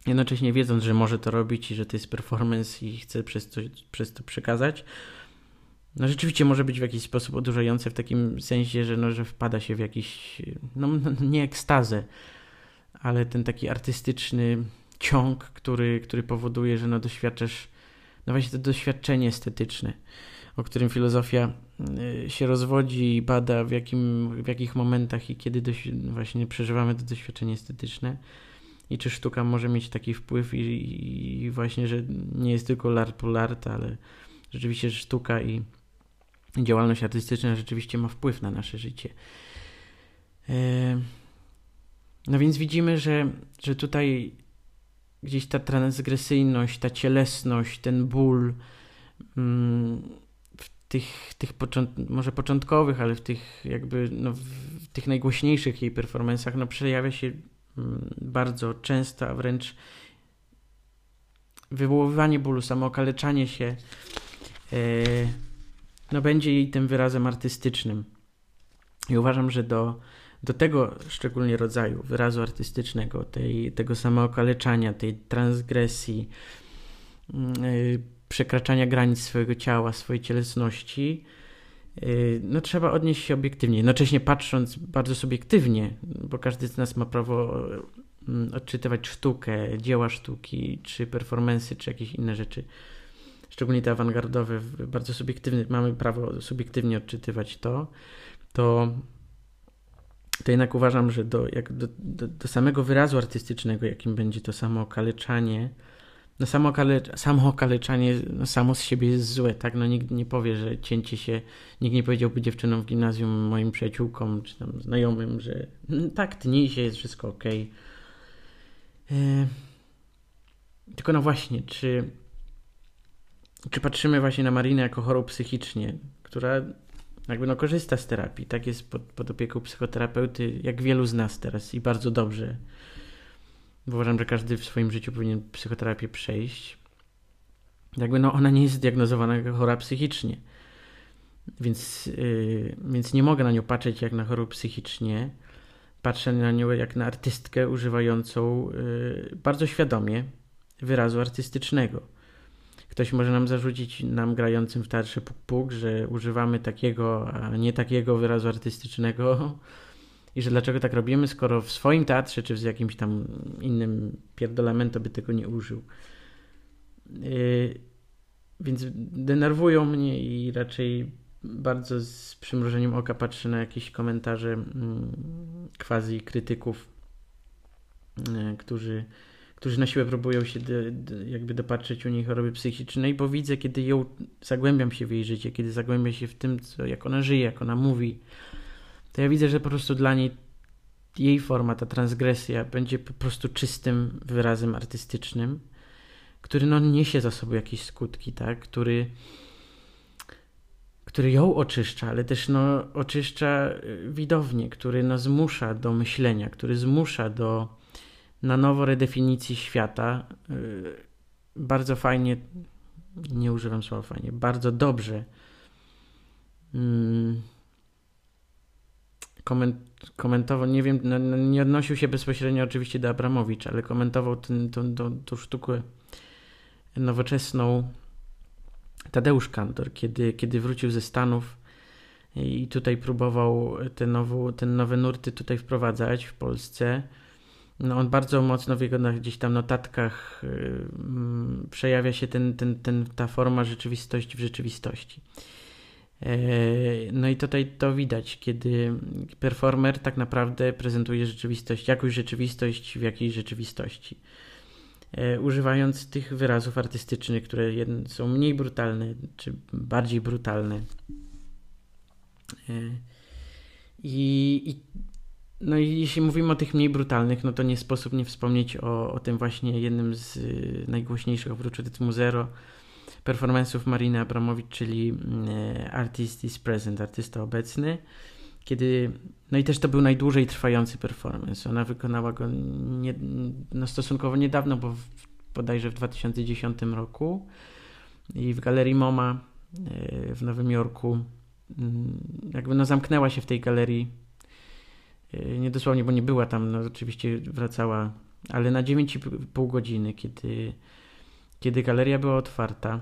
jednocześnie wiedząc, że może to robić i że to jest performance i chce przez to, przez to przekazać, no rzeczywiście może być w jakiś sposób odurzające w takim sensie, że, no, że wpada się w jakiś, no, no nie ekstazę, ale ten taki artystyczny ciąg, który, który powoduje, że no doświadczasz, no właśnie to doświadczenie estetyczne. O którym filozofia y, się rozwodzi i bada w, jakim, w jakich momentach i kiedy właśnie przeżywamy to doświadczenie estetyczne i czy sztuka może mieć taki wpływ i, i właśnie, że nie jest tylko lart po lart, ale rzeczywiście sztuka i działalność artystyczna rzeczywiście ma wpływ na nasze życie. E, no więc widzimy, że, że tutaj gdzieś ta transgresyjność, ta cielesność, ten ból mm, tych, tych począt może początkowych, ale w tych jakby no, w tych najgłośniejszych jej performancach no, przejawia się mm, bardzo często, a wręcz wywoływanie bólu, samookaleczanie się e, no, będzie jej tym wyrazem artystycznym. I uważam, że do do tego szczególnie rodzaju wyrazu artystycznego, tej, tego samookaleczania, tej transgresji, yy, przekraczania granic swojego ciała, swojej cielesności, yy, no trzeba odnieść się obiektywnie. Jednocześnie patrząc bardzo subiektywnie, bo każdy z nas ma prawo yy, odczytywać sztukę, dzieła sztuki, czy performensy, czy jakieś inne rzeczy, szczególnie te awangardowe, bardzo subiektywne, mamy prawo subiektywnie odczytywać to, to to jednak uważam, że do, jak do, do, do samego wyrazu artystycznego, jakim będzie to samo okaleczanie, no samo, okale, samo okaleczanie no samo z siebie jest złe, tak? No nikt nie powie, że cięcie się, nikt nie powiedziałby dziewczynom w gimnazjum, moim przyjaciółkom, czy tam znajomym, że no, tak, tnij się, jest wszystko ok. E, tylko no właśnie, czy, czy patrzymy właśnie na Marinę jako chorą psychicznie, która jakby no korzysta z terapii. Tak jest pod, pod opieką psychoterapeuty, jak wielu z nas teraz i bardzo dobrze. Uważam, że każdy w swoim życiu powinien psychoterapię przejść. Jakby no ona nie jest zdiagnozowana jako chora psychicznie. Więc, yy, więc nie mogę na nią patrzeć jak na chorą psychicznie. Patrzę na nią jak na artystkę używającą yy, bardzo świadomie wyrazu artystycznego Ktoś może nam zarzucić, nam grającym w teatrze puk-puk, że używamy takiego, a nie takiego wyrazu artystycznego i że dlaczego tak robimy, skoro w swoim teatrze czy w jakimś tam innym pierdolamentu by tego nie użył. Yy, więc denerwują mnie i raczej bardzo z przymrużeniem oka patrzę na jakieś komentarze mm, quasi krytyków, yy, którzy którzy na siłę próbują się jakby dopatrzeć u niej choroby psychicznej, bo widzę, kiedy ją zagłębiam się w jej życie, kiedy zagłębiam się w tym, co, jak ona żyje, jak ona mówi, to ja widzę, że po prostu dla niej jej forma, ta transgresja będzie po prostu czystym wyrazem artystycznym, który no niesie za sobą jakieś skutki, tak, który który ją oczyszcza, ale też no, oczyszcza widownię, który no, zmusza do myślenia, który zmusza do na nowo redefinicji świata. Y, bardzo fajnie, nie używam słowa fajnie, bardzo dobrze mm, komentował, nie wiem, no, no, nie odnosił się bezpośrednio oczywiście do Abramowicza, ale komentował ten, tą, sztukę nowoczesną Tadeusz Kantor, kiedy, kiedy wrócił ze Stanów i tutaj próbował te, nową, te nowe nurty tutaj wprowadzać w Polsce no on bardzo mocno w jego gdzieś tam notatkach yy, przejawia się ten, ten, ten, ta forma rzeczywistości w rzeczywistości. Yy, no i tutaj to widać, kiedy performer tak naprawdę prezentuje rzeczywistość, jakąś rzeczywistość w jakiejś rzeczywistości. Yy, używając tych wyrazów artystycznych, które są mniej brutalne, czy bardziej brutalne. Yy, I, i no i jeśli mówimy o tych mniej brutalnych, no to nie sposób nie wspomnieć o, o tym właśnie jednym z najgłośniejszych oprócz rytmu zero performance'ów Mariny Abramowicz, czyli y, Artist is Present, artysta obecny. Kiedy, no i też to był najdłużej trwający performance. Ona wykonała go nie, no stosunkowo niedawno, bo w, bodajże w 2010 roku i w galerii MoMA y, w Nowym Jorku mm, jakby no zamknęła się w tej galerii E, nie dosłownie, bo nie była tam, no oczywiście wracała, ale na 9,5 godziny, kiedy, kiedy galeria była otwarta,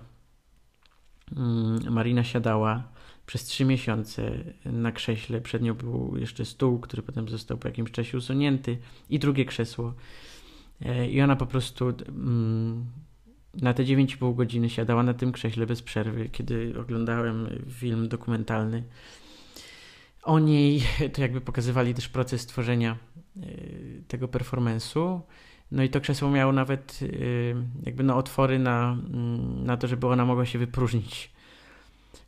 Marina siadała przez trzy miesiące na krześle. Przed nią był jeszcze stół, który potem został po jakimś czasie usunięty i drugie krzesło. E, I ona po prostu mm, na te 9,5 godziny siadała na tym krześle bez przerwy, kiedy oglądałem film dokumentalny o niej, to jakby pokazywali też proces tworzenia y, tego performance'u. No i to krzesło miało nawet y, jakby no otwory na, mm, na to, żeby ona mogła się wypróżnić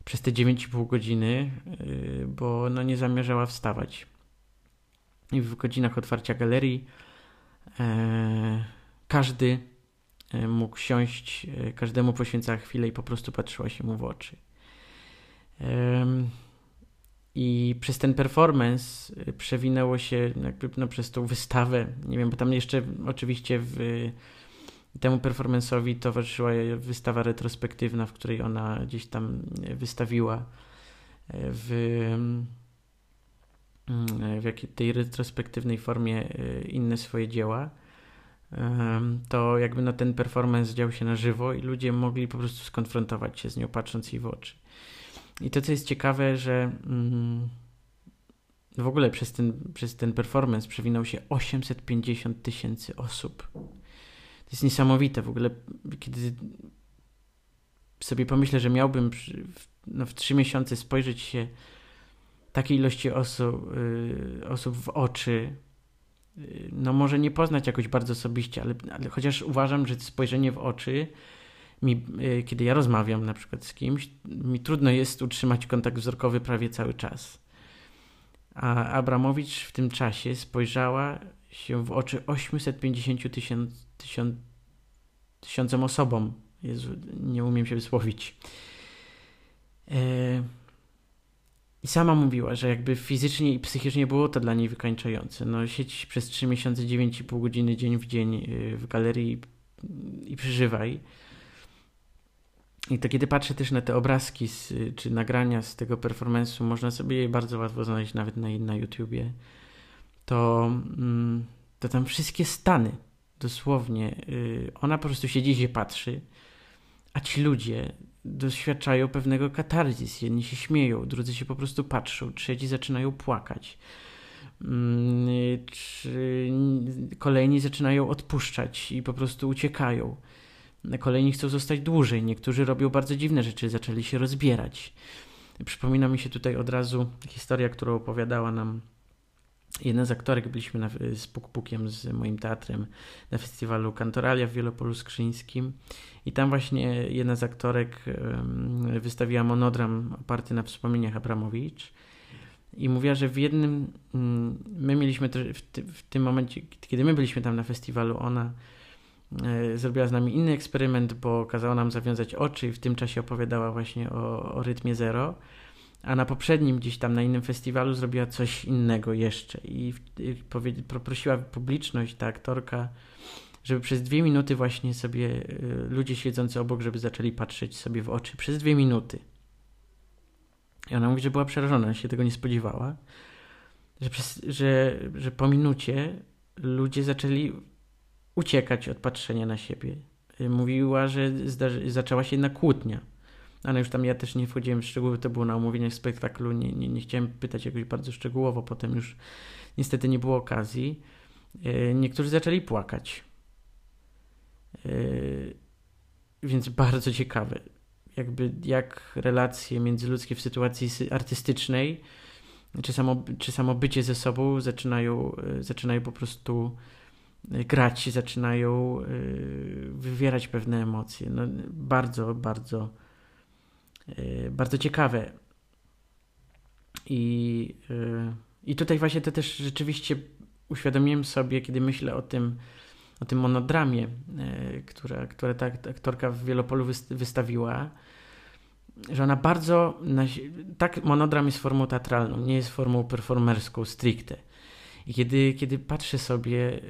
przez te 9,5 godziny, y, bo no nie zamierzała wstawać. I w godzinach otwarcia galerii e, każdy e, mógł siąść, e, każdemu poświęcała chwilę i po prostu patrzyła się mu w oczy. I przez ten performance y, przewinęło się jakby no, przez tą wystawę. Nie wiem, bo tam jeszcze oczywiście w, temu performance'owi towarzyszyła wystawa retrospektywna, w której ona gdzieś tam wystawiła e, w, mm, w jakiej, tej retrospektywnej formie e, inne swoje dzieła. To jakby no, ten performance dział się na żywo i ludzie mogli po prostu skonfrontować się z nią, patrząc jej w oczy. I to, co jest ciekawe, że mm, w ogóle przez ten, przez ten performance przewinął się 850 tysięcy osób. To jest niesamowite w ogóle, kiedy sobie pomyślę, że miałbym w, no, w trzy miesiące spojrzeć się takiej ilości osób, y, osób w oczy, y, no może nie poznać jakoś bardzo osobiście, ale, ale chociaż uważam, że spojrzenie w oczy mi, y, kiedy ja rozmawiam na przykład z kimś, mi trudno jest utrzymać kontakt wzrokowy prawie cały czas. A Abramowicz w tym czasie spojrzała się w oczy 850 tysiąc, tysiąc, tysiącom osobom. Jezu, nie umiem się wysłowić. E... I sama mówiła, że jakby fizycznie i psychicznie było to dla niej wykańczające. No, sieć przez 3 miesiące, 9,5 godziny dzień w dzień y, w galerii i przeżywaj i to kiedy patrzę też na te obrazki z, czy nagrania z tego performance'u, można sobie je bardzo łatwo znaleźć nawet na, na YouTubie, to, mm, to tam wszystkie stany, dosłownie, yy, ona po prostu siedzi i patrzy, a ci ludzie doświadczają pewnego katarzis. Jedni się śmieją, drudzy się po prostu patrzą, trzeci zaczynają płakać. Yy, kolejni zaczynają odpuszczać i po prostu uciekają. Kolejni chcą zostać dłużej, niektórzy robią bardzo dziwne rzeczy, zaczęli się rozbierać. Przypomina mi się tutaj od razu historia, którą opowiadała nam jedna z aktorek. Byliśmy na, z Pukpukiem, z moim teatrem na festiwalu Kantoralia w Wielopolu Skrzyńskim i tam właśnie jedna z aktorek wystawiła monodram oparty na wspomnieniach Abramowicz i mówiła, że w jednym, mm, my mieliśmy w, w tym momencie, kiedy my byliśmy tam na festiwalu, ona zrobiła z nami inny eksperyment, bo kazała nam zawiązać oczy i w tym czasie opowiadała właśnie o, o rytmie zero. A na poprzednim gdzieś tam na innym festiwalu zrobiła coś innego jeszcze i, poprosiła publiczność, ta aktorka, żeby przez dwie minuty właśnie sobie y, ludzie siedzący obok, żeby zaczęli patrzeć sobie w oczy. Przez dwie minuty. I ona mówi, że była przerażona, się tego nie spodziewała, że, przez, że, że po minucie ludzie zaczęli uciekać od patrzenia na siebie. Mówiła, że zaczęła się jedna kłótnia. Ale już tam ja też nie wchodziłem w szczegóły, to było na omówieniach spektaklu, nie, nie, nie chciałem pytać jakoś bardzo szczegółowo, potem już niestety nie było okazji. Y, niektórzy zaczęli płakać. Y, więc bardzo ciekawe, jakby jak relacje międzyludzkie w sytuacji artystycznej, czy samo, czy samo bycie ze sobą zaczynają, zaczynają po prostu grać zaczynają y, wywierać pewne emocje. No, bardzo, bardzo, y, bardzo ciekawe. I, y, I tutaj właśnie to też rzeczywiście uświadomiłem sobie, kiedy myślę o tym, o tym monodramie, które, które ta aktorka w Wielopolu wystawiła, że ona bardzo. Tak, monodram jest formą teatralną, nie jest formą performerską stricte. I kiedy, kiedy patrzę sobie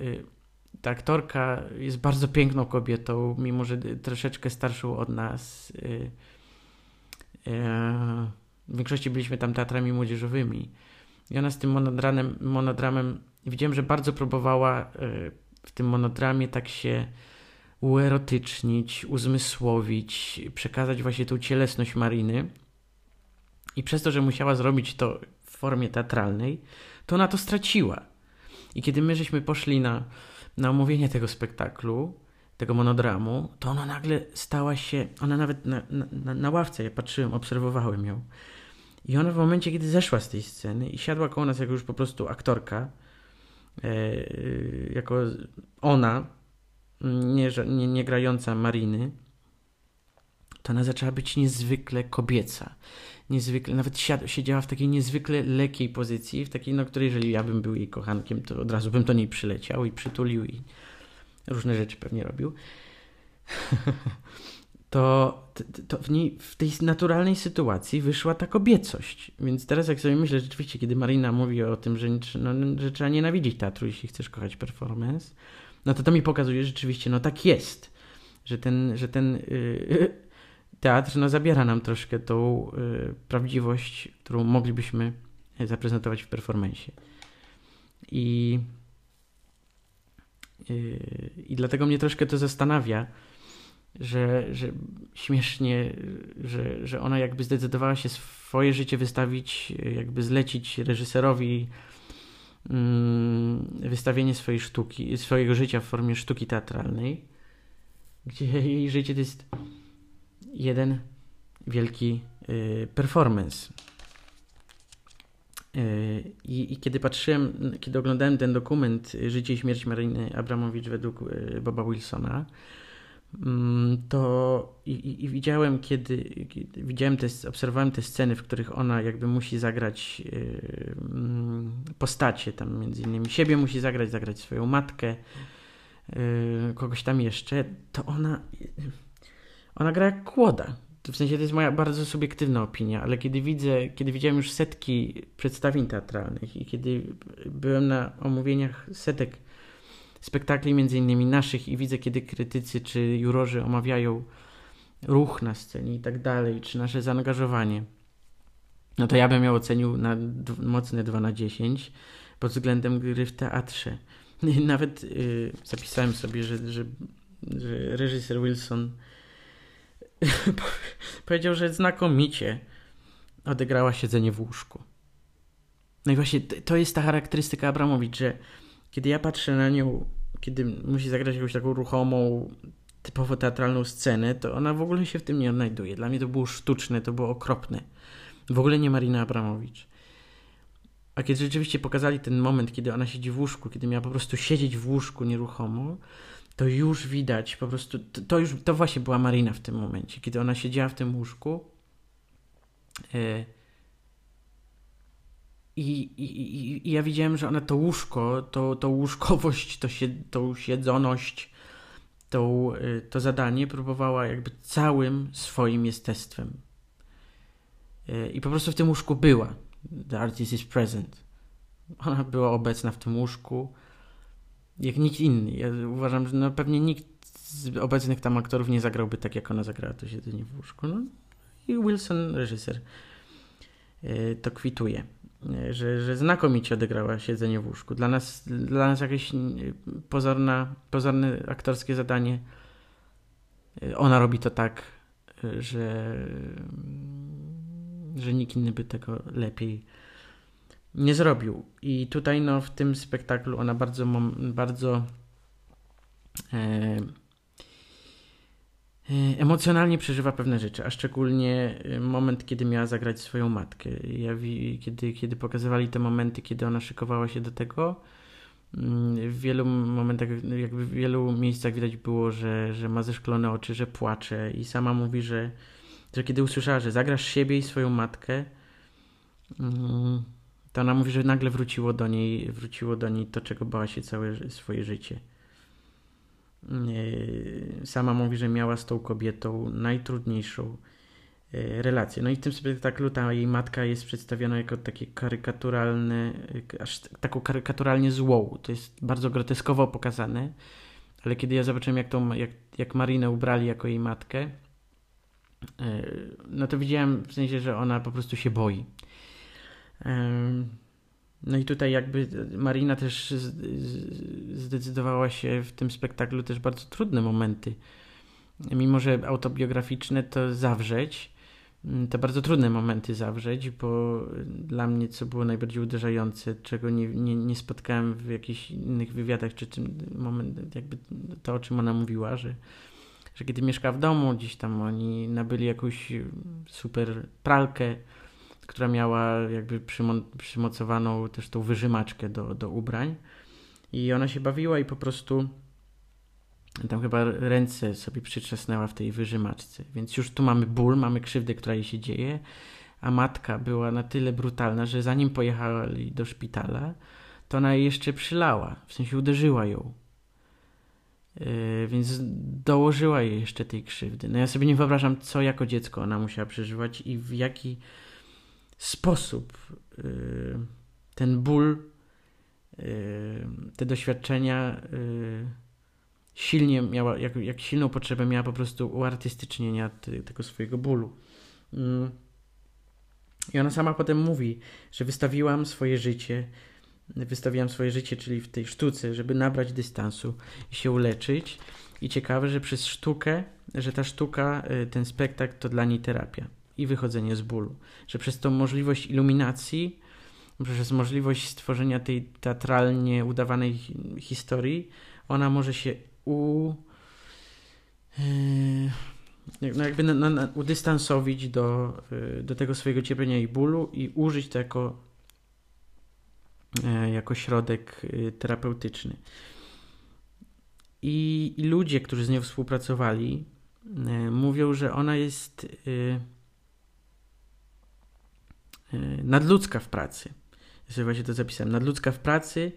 ta aktorka jest bardzo piękną kobietą, mimo że troszeczkę starszą od nas. Y, y, w większości byliśmy tam teatrami młodzieżowymi. I ona z tym monodramem, monodramem widziałem, że bardzo próbowała y, w tym monodramie tak się uerotycznić, uzmysłowić, przekazać właśnie tą cielesność Mariny. I przez to, że musiała zrobić to w formie teatralnej, to ona to straciła. I kiedy my żeśmy poszli na na omówienie tego spektaklu, tego monodramu, to ona nagle stała się, ona nawet na, na, na ławce, ja patrzyłem, obserwowałem ją. I ona w momencie, kiedy zeszła z tej sceny i siadła koło nas jako już po prostu aktorka, e, jako ona, nie, nie, nie grająca Mariny, to ona zaczęła być niezwykle kobieca. Niezwykle, nawet siedziała w takiej niezwykle lekkiej pozycji, w takiej, no, której jeżeli ja bym był jej kochankiem, to od razu bym do niej przyleciał i przytulił i różne rzeczy pewnie robił. to, to w, niej, w tej naturalnej sytuacji wyszła ta kobiecość. Więc teraz jak sobie myślę, rzeczywiście, kiedy Marina mówi o tym, że, no, że trzeba nienawidzić teatru, jeśli chcesz kochać performance, no to to mi pokazuje że rzeczywiście, no tak jest, że ten, że ten yy, teatr no, zabiera nam troszkę tą yy, prawdziwość, którą moglibyśmy zaprezentować w performance. I, yy, I dlatego mnie troszkę to zastanawia, że, że śmiesznie, że, że ona jakby zdecydowała się swoje życie wystawić, jakby zlecić reżyserowi mm, wystawienie swojej sztuki, swojego życia w formie sztuki teatralnej, gdzie jej życie to jest jeden wielki y, performance. Y, I, I, kiedy patrzyłem, kiedy oglądałem ten dokument Życie i śmierć Mariny Abramowicz według y, Boba Wilsona, Mm, to i, i, widziałem, kiedy, kiedy widziałem te, obserwowałem te sceny, w których ona jakby musi zagrać yy, postacie, tam między innymi siebie musi zagrać, zagrać swoją matkę, kogoś tam jeszcze, to ona ona gra jak kłoda. W sensie to jest moja bardzo subiektywna opinia, ale kiedy widzę, kiedy widziałem już setki przedstawień teatralnych i kiedy byłem na omówieniach setek spektakli między innymi naszych i widzę, kiedy krytycy czy jurorzy omawiają ruch na scenie i tak dalej, czy nasze zaangażowanie, no to ja bym ją ocenił na mocne 2 na 10 pod względem gry w teatrze. Nawet yy, zapisałem sobie, że, że, że reżyser Wilson powiedział, że znakomicie odegrała siedzenie w łóżku. No i właśnie to jest ta charakterystyka Abramowicz, że kiedy ja patrzę na nią, kiedy musi zagrać jakąś taką ruchomą, typowo teatralną scenę, to ona w ogóle się w tym nie odnajduje. Dla mnie to było sztuczne, to było okropne. W ogóle nie Marina Abramowicz. A kiedy rzeczywiście pokazali ten moment, kiedy ona siedzi w łóżku, kiedy miała po prostu siedzieć w łóżku nieruchomo, to już widać po prostu, to, to już, to właśnie była Marina w tym momencie, kiedy ona siedziała w tym łóżku. Yy, i, i, I ja widziałem, że ona to łóżko, to, to łóżkowość, to się, tą siedzoność, tą, y, to zadanie próbowała jakby całym swoim jestestwem. Y, I po prostu w tym łóżku była. The artist is present. Ona była obecna w tym łóżku jak nikt inny. Ja uważam, że no pewnie nikt z obecnych tam aktorów nie zagrałby tak, jak ona zagrała to siedzenie w łóżku. No. I Wilson, reżyser, y, to kwituje że, że znakomicie odegrała siedzenie w łóżku. Dla nas, dla nas jakieś pozorna, pozorne aktorskie zadanie. Ona robi to tak, że, że nikt inny by tego lepiej nie zrobił. I tutaj no, w tym spektaklu ona bardzo, bardzo e, E, emocjonalnie przeżywa pewne rzeczy, a szczególnie e, moment, kiedy miała zagrać swoją matkę. Ja, kiedy, kiedy pokazywali te momenty, kiedy ona szykowała się do tego, mm, w wielu momentach, jakby w wielu miejscach widać było, że, że ma zeszklone oczy, że płacze i sama mówi, że, że kiedy usłyszała, że zagrasz siebie i swoją matkę, mm, to ona mówi, że nagle wróciło do niej, wróciło do niej to, czego bała się całe swoje życie. E, sama mówi, że miała z tą kobietą najtrudniejszą e, relację. No i w tym spektaklu ta jej matka jest przedstawiona jako takie karykaturalne, aż taką karykaturalnie złą. To jest bardzo groteskowo pokazane, ale kiedy ja zobaczyłem, jak, tą, jak, jak Marinę ubrali jako jej matkę, no to widziałem w sensie, że ona po prostu się boi. No i tutaj jakby Marina też zdecydowała się w tym spektaklu też bardzo trudne momenty, mimo że autobiograficzne, to zawrzeć. Mm, te bardzo trudne momenty zawrzeć, bo dla mnie co było najbardziej uderzające, czego nie, nie, nie spotkałem w jakichś innych wywiadach, czy tym moment, jakby to, o czym ona mówiła, że, że kiedy mieszka w domu, gdzieś tam oni nabyli jakąś super pralkę, która miała jakby przymo przymocowaną też tą wyżymaczkę do, do ubrań i ona się bawiła i po prostu tam chyba ręce sobie przytrzasnęła w tej wyżymaczce. Więc już tu mamy ból, mamy krzywdę, która jej się dzieje, a matka była na tyle brutalna, że zanim pojechali do szpitala, to ona jej jeszcze przylała, w sensie uderzyła ją. Yy, więc dołożyła jej jeszcze tej krzywdy. No ja sobie nie wyobrażam, co jako dziecko ona musiała przeżywać i w jaki sposób yy, ten ból, yy, te doświadczenia yy, silnie miała, jak, jak silną potrzebę miała po prostu uartystycznienia ty, tego swojego bólu. Mm. I ona sama potem mówi, że wystawiłam swoje życie, wystawiłam swoje życie, czyli w tej sztuce, żeby nabrać dystansu i się uleczyć. I ciekawe, że przez sztukę, że ta sztuka, y, ten spektakl to dla niej terapia i wychodzenie z bólu. Że przez tą możliwość iluminacji, przez możliwość stworzenia tej teatralnie udawanej historii, ona może się u, yy, no jakby na, na, na, udystansowić do, yy, do tego swojego cierpienia i bólu i użyć to jako, yy, jako środek terapeutyczny. I, I, ludzie, którzy z nią współpracowali, mówią, że ona jest nadludzka w pracy. Ja sobie właśnie to zapisałem. Nadludzka w pracy,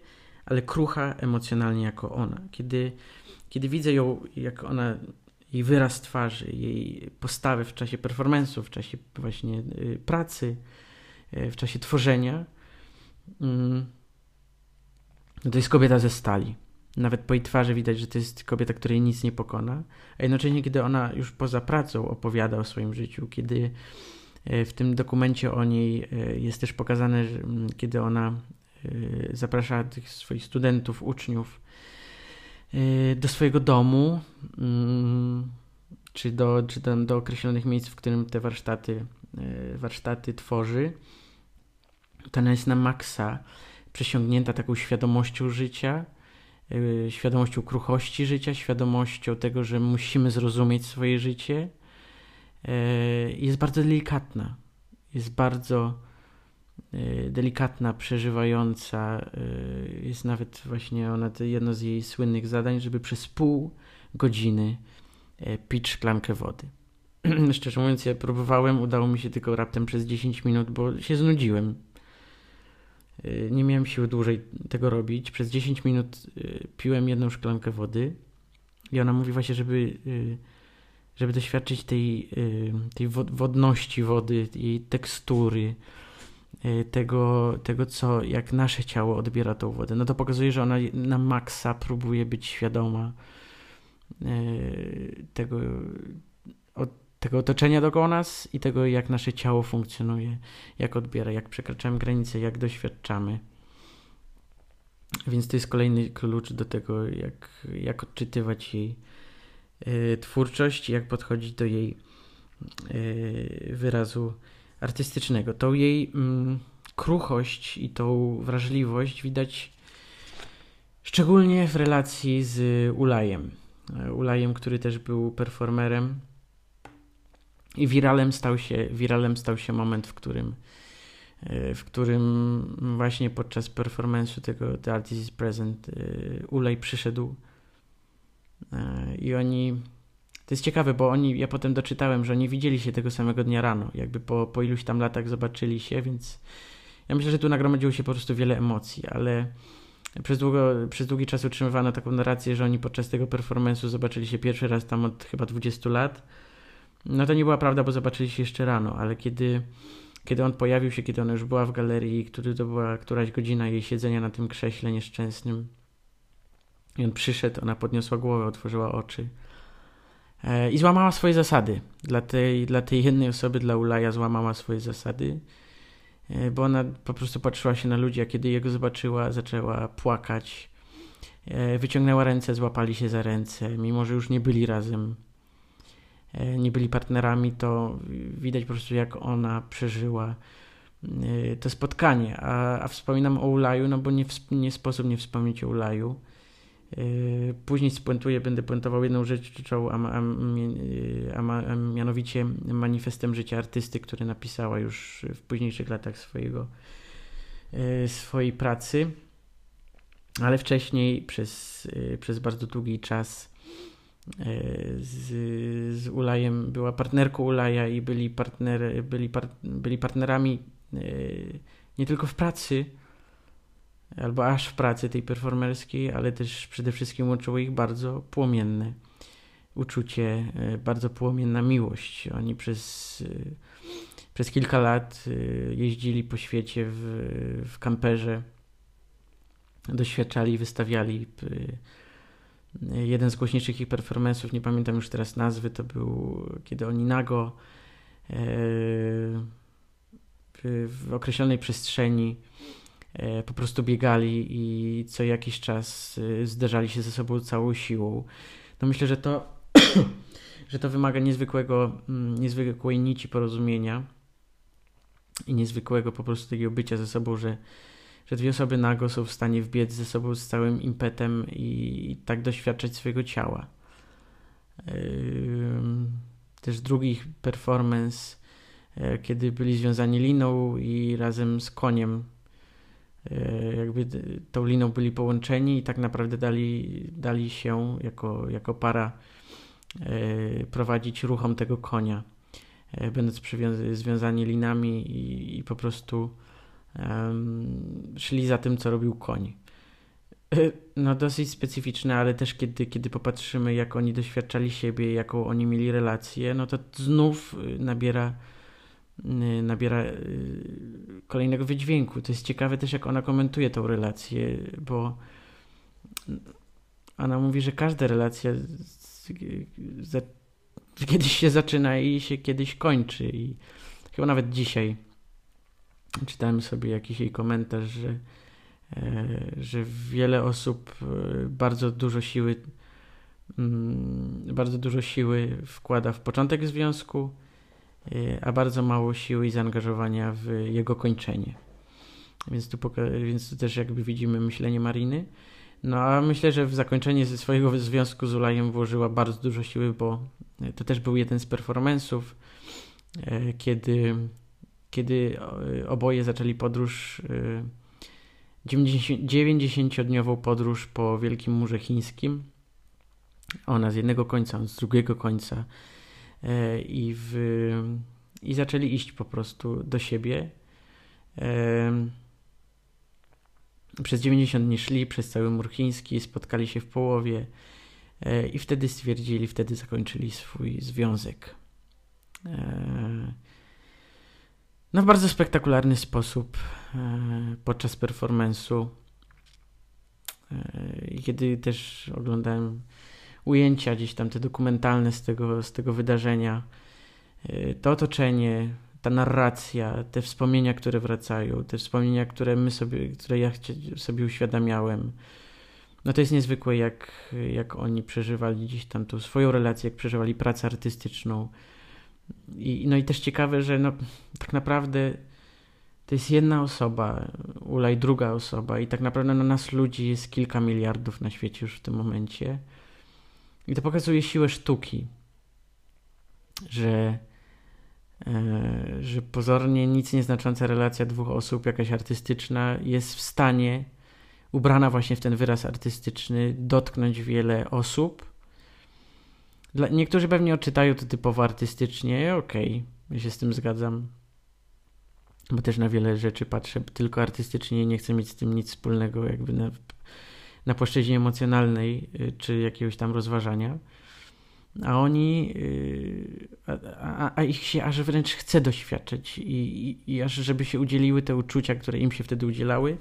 ale krucha emocjonalnie jako ona. Kiedy kiedy widzę ją, jak ona, jej wyraz twarzy, jej postawy w czasie performance'u, w czasie właśnie y, pracy, y, w czasie tworzenia, mm, no to jest kobieta ze stali. Nawet po jej twarzy widać, że to jest kobieta, której nic nie pokona. A jednocześnie, kiedy ona już poza pracą opowiada o swoim życiu, kiedy w tym dokumencie o niej jest też pokazane, mm, kiedy ona zaprasza tych swoich studentów, uczniów do swojego domu, mm, czy do, czy do, do określonych miejsc, w którym te warsztaty, warsztaty tworzy. To ona jest na maksa przesiągnięta taką świadomością życia, świadomością kruchości życia, świadomością tego, że musimy zrozumieć swoje życie. Jest bardzo delikatna. Jest bardzo Y, delikatna, przeżywająca. Y, jest nawet właśnie ona, jedno z jej słynnych zadań, żeby przez pół godziny pić szklankę wody. Szczerze mówiąc, ja próbowałem, udało mi się tylko raptem przez 10 minut, bo się znudziłem. Nie miałem siły dłużej tego robić. Przez 10 minut piłem jedną szklankę wody i ona mówi właśnie, żeby, żeby doświadczyć tej, tej wodności wody, jej tekstury, Y, tego, tego, co, jak nasze ciało odbiera tą wodę. No to pokazuje, że ona na maksa próbuje być świadoma y, tego, tego otoczenia dookoła nas i tego, jak nasze ciało funkcjonuje, jak odbiera, jak przekraczamy granice, jak doświadczamy. Więc to jest kolejny klucz do tego, jak, jak odczytywać jej twórczość, jak podchodzić do jej wyrazu artystycznego. Tą jej mm, kruchość i tą wrażliwość widać szczególnie w relacji z Ulajem. Ulajem, który też był performerem. I wiralem stał się, wiralem stał się moment, w którym, w którym właśnie podczas performance'u tego The Artist is Present Ulej przyszedł i oni to jest ciekawe, bo oni, ja potem doczytałem, że oni widzieli się tego samego dnia rano, jakby po, po iluś tam latach zobaczyli się, więc ja myślę, że tu nagromadziło się po prostu wiele emocji, ale przez, długo, przez długi czas utrzymywano taką narrację, że oni podczas tego performance'u zobaczyli się pierwszy raz tam od chyba 20 lat. No to nie była prawda, bo zobaczyli się jeszcze rano, ale kiedy, kiedy on pojawił się, kiedy ona już była w galerii, który to była któraś godzina jej siedzenia na tym krześle nieszczęsnym i on przyszedł, ona podniosła głowę, otworzyła oczy E, I złamała swoje zasady. Dla tej, dla tej jednej osoby, dla Ulaja, złamała swoje zasady, e, bo ona po prostu patrzyła się na ludzi, a kiedy jego zobaczyła, zaczęła płakać. E, wyciągnęła ręce, złapali się za ręce, mimo że już nie byli razem. nie byli partnerami, to widać po prostu jak ona przeżyła to spotkanie. A, a wspominam o Ulaju, no bo nie, nie sposób nie wspomnieć o Ulaju. E, później spuentuję, będę puentował jedną rzecz, a, a, a, mianowicie manifestem życia artysty, który napisała już w późniejszych latach swojego, swojej pracy. Ale wcześniej przez, przez bardzo długi czas z, z Ulajem była partnerką Ulaja i byli, partner, byli, par, byli partnerami nie tylko w pracy, albo aż w pracy tej performerskiej, ale też przede wszystkim łączyło ich bardzo płomienne uczucie, bardzo płomienna miłość. Oni przez, przez kilka lat jeździli po świecie w, w kamperze doświadczali, wystawiali. Jeden z głośniejszych ich performance'ów, nie pamiętam już teraz nazwy, to był kiedy oni nago e, w określonej przestrzeni e, po prostu biegali i co jakiś czas y, zderzali się ze sobą całą siłą. No myślę, że to, że to wymaga niezwykłego, mm, niezwykłej nici porozumienia i niezwykłego po prostu takiego bycia ze sobą, że że dwie osoby nago są w stanie wbiec ze sobą z całym impetem i, i tak doświadczać swojego ciała. Też drugi performance, yy, kiedy byli związani liną i razem z koniem, jakby tą liną byli połączeni i tak naprawdę dali, dali się jako, jako para yy, prowadzić ruchom tego konia, yy, będąc związani linami i, i po prostu szli za tym, co robił koń. No dosyć specyficzne, ale też kiedy, kiedy popatrzymy, jak oni doświadczali siebie, jaką oni mieli relację, no to znów nabiera, nabiera y, kolejnego wydźwięku. To jest ciekawe też, jak ona komentuje tą relację, bo ona mówi, że każda relacja kiedyś się zaczyna i się kiedyś kończy. I chyba nawet dzisiaj czytałem sobie jakiś jej komentarz, że, e, że wiele osób e, bardzo dużo siły mm, bardzo dużo siły wkłada w początek związku, a bardzo mało siły i zaangażowania w jego kończenie. Więc tu, więc tu też jakby widzimy myślenie Mariny. No a myślę, że w zakończenie ze swojego związku z Ulajem włożyła bardzo dużo siły, bo to też był jeden z performance'ów, kiedy kiedy e, oboje zaczęli podróż, 90-dniową e, podróż po Wielkim Murze Chińskim. Ona z jednego końca, on z drugiego końca. E, I, w, I zaczęli iść po prostu do siebie. Przez 90 dni szli przez cały mur chiński, spotkali się w połowie i wtedy stwierdzili, wtedy zakończyli swój związek no w bardzo spektakularny sposób e, podczas performance'u. E, kiedy też oglądałem ujęcia gdzieś tam te dokumentalne z tego, z tego wydarzenia, e, to otoczenie, ta narracja, te wspomnienia, które wracają, te wspomnienia, które my sobie, które ja sobie uświadamiałem. No to jest niezwykłe, jak, jak oni przeżywali gdzieś tam tą swoją relację, jak przeżywali pracę artystyczną, i, no i też ciekawe, że no, tak naprawdę to jest jedna osoba, Ulaj druga osoba i tak naprawdę na nas ludzi jest kilka miliardów na świecie już w tym momencie. I to pokazuje siłę sztuki, że, e, że pozornie nic nieznacząca relacja dwóch osób, jakaś artystyczna, jest w stanie, ubrana właśnie w ten wyraz artystyczny, dotknąć wiele osób dla, niektórzy pewnie odczytają to typowo artystycznie, okej, okay, ja się z tym zgadzam. Bo też na wiele rzeczy patrzę tylko artystycznie i nie chcę mieć z tym nic wspólnego jakby na, na płaszczyźnie emocjonalnej y, czy jakiegoś tam rozważania. A oni, y, a, a, a, ich się aż wręcz chce doświadczyć i, i, i aż żeby się udzieliły te uczucia, które im się wtedy udzielały.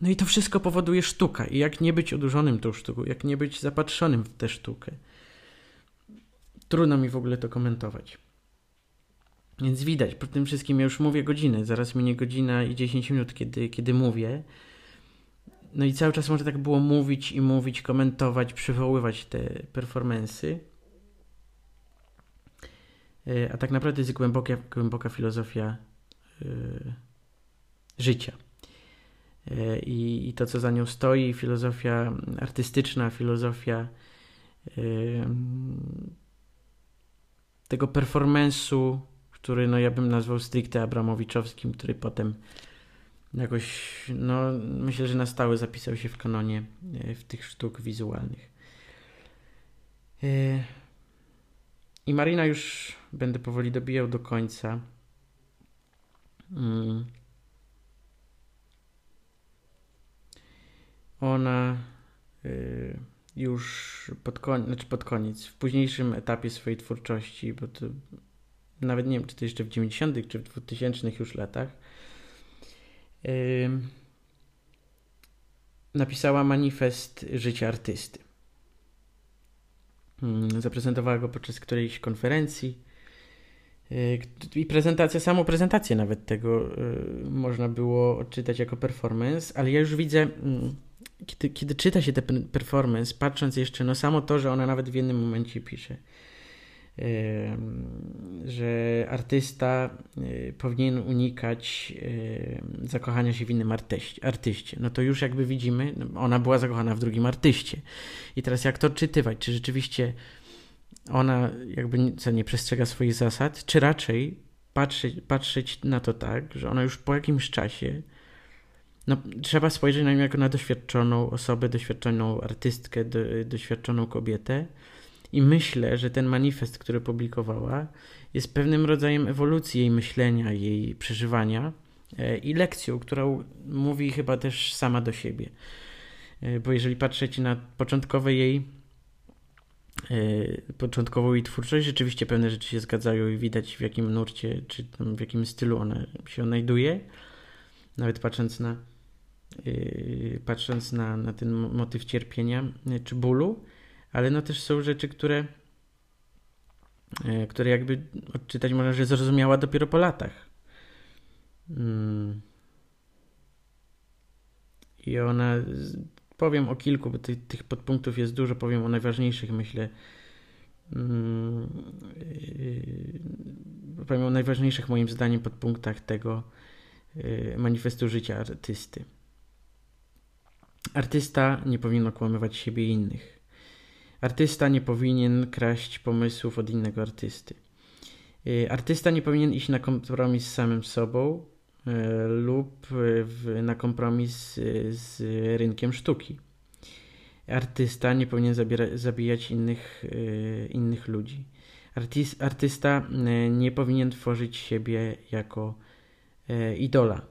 No i to wszystko powoduje sztuka. I jak nie być odurzonym tą sztuką, jak nie być zapatrzonym w tę sztukę. Trudno mi w ogóle to komentować. Więc widać, po tym wszystkim ja już mówię godzinę, zaraz minie godzina i 10 minut, kiedy, kiedy mówię. No i cały czas może tak było mówić i mówić, komentować, przywoływać te performensy. a tak naprawdę jest głęboka, głęboka filozofia życia. I, I to, co za nią stoi, filozofia artystyczna, filozofia tego performance'u, który no ja bym nazwał stricte abramowiczowskim, który potem jakoś, no myślę, że na stałe zapisał się w kanonie e, w tych sztuk wizualnych. E, I Marina już będę powoli dobijał do końca. Mm. Ona e, już pod, koniec, znaczy pod koniec, w późniejszym etapie swojej twórczości, bo to nawet nie wiem, czy to jeszcze w 90. czy w 2000 już latach, napisała manifest życia artysty. Zaprezentowała go podczas którejś konferencji. I prezentacja, samą prezentację nawet tego y, można było odczytać jako performance, ale ja już widzę kiedy, kiedy czyta się ten performance, patrząc jeszcze, no samo to, że ona nawet w jednym momencie pisze, że artysta yy, powinien unikać zakochania się w innym artyście, artyście. No to już jakby widzimy, no, ona była zakochana w drugim artyście. I teraz jak to odczytywać? Czy rzeczywiście ona jakby nie przestrzega swoich zasad, czy raczej patrzeć, patrzeć na to tak, że ona już po jakimś czasie no, trzeba spojrzeć na nią jako na doświadczoną osobę, doświadczoną artystkę, do, doświadczoną kobietę. I myślę, że ten manifest, który publikowała, jest pewnym rodzajem ewolucji jej myślenia, jej przeżywania e, i lekcją, którą mówi chyba też sama do siebie. E, bo jeżeli patrzeć na początkowe jej e, początkową jej twórczość, rzeczywiście pewne rzeczy się zgadzają i widać w jakim nurcie, czy w jakim stylu ona się odnajduje. Nawet patrząc na patrząc na, na ten motyw cierpienia czy bólu, ale no też są rzeczy, które, yy, które jakby odczytać można, że zrozumiała dopiero po latach. Mm. I ona, powiem o kilku, bo tych, tych podpunktów jest dużo, powiem o najważniejszych, myślę. Mm, powiem o najważniejszych moim zdaniem podpunktach tego manifestu życia artysty. Artysta nie powinien okłamywać siebie i innych. Artysta nie powinien kraść pomysłów od innego artysty. Y, artysta nie powinien iść na kompromis z samym sobą y, lub na kompromis y, z rynkiem sztuki. Artysta nie powinien zabijać innych, innych ludzi. artysta nie powinien tworzyć siebie jako idola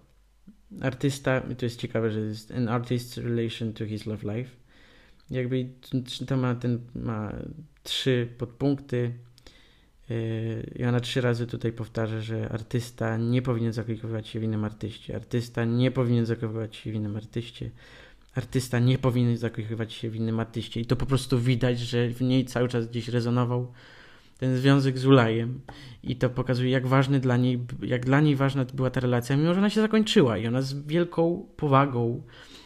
artysta, to jest ciekawe, że jest an artist's relation to his love life. Jakby to ma ten, ma trzy podpunkty yy, i ona trzy razy tutaj powtarza, że artysta nie powinien zakochiwać się w innym artyście. Artysta nie powinien zakochiwać się w innym artyście. Artysta nie powinien zakochiwać się w innym artyście. I to po prostu widać, że w niej cały czas gdzieś rezonował ten związek z Ulajem i to pokazuje, jak ważny dla niej, jak dla niej ważna była ta relacja, mimo że ona się zakończyła i ona z wielką powagą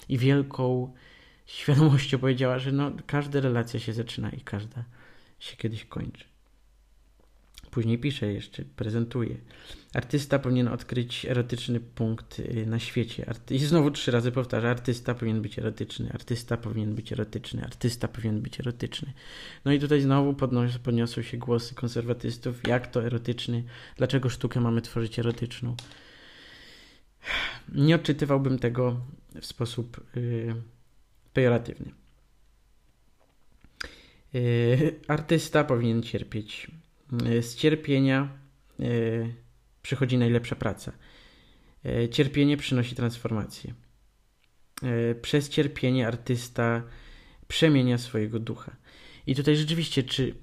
i wielką świadomością powiedziała, że no, każda relacja się zaczyna i każda się kiedyś kończy. Później pisze jeszcze, prezentuje. Artysta powinien odkryć erotyczny punkt y, na świecie. I znowu trzy razy powtarza, artysta powinien być erotyczny, artysta powinien być erotyczny, artysta powinien być erotyczny. No i tutaj znowu podnos podniosły się głosy konserwatystów, jak to erotyczny, dlaczego sztukę mamy tworzyć erotyczną. Nie odczytywałbym tego w sposób yy, pejoratywny. Yy, artysta powinien cierpieć E, z cierpienia e, przychodzi najlepsza praca. E, cierpienie przynosi transformację. Przez cierpienie artysta przemienia swojego ducha. I tutaj rzeczywiście, czy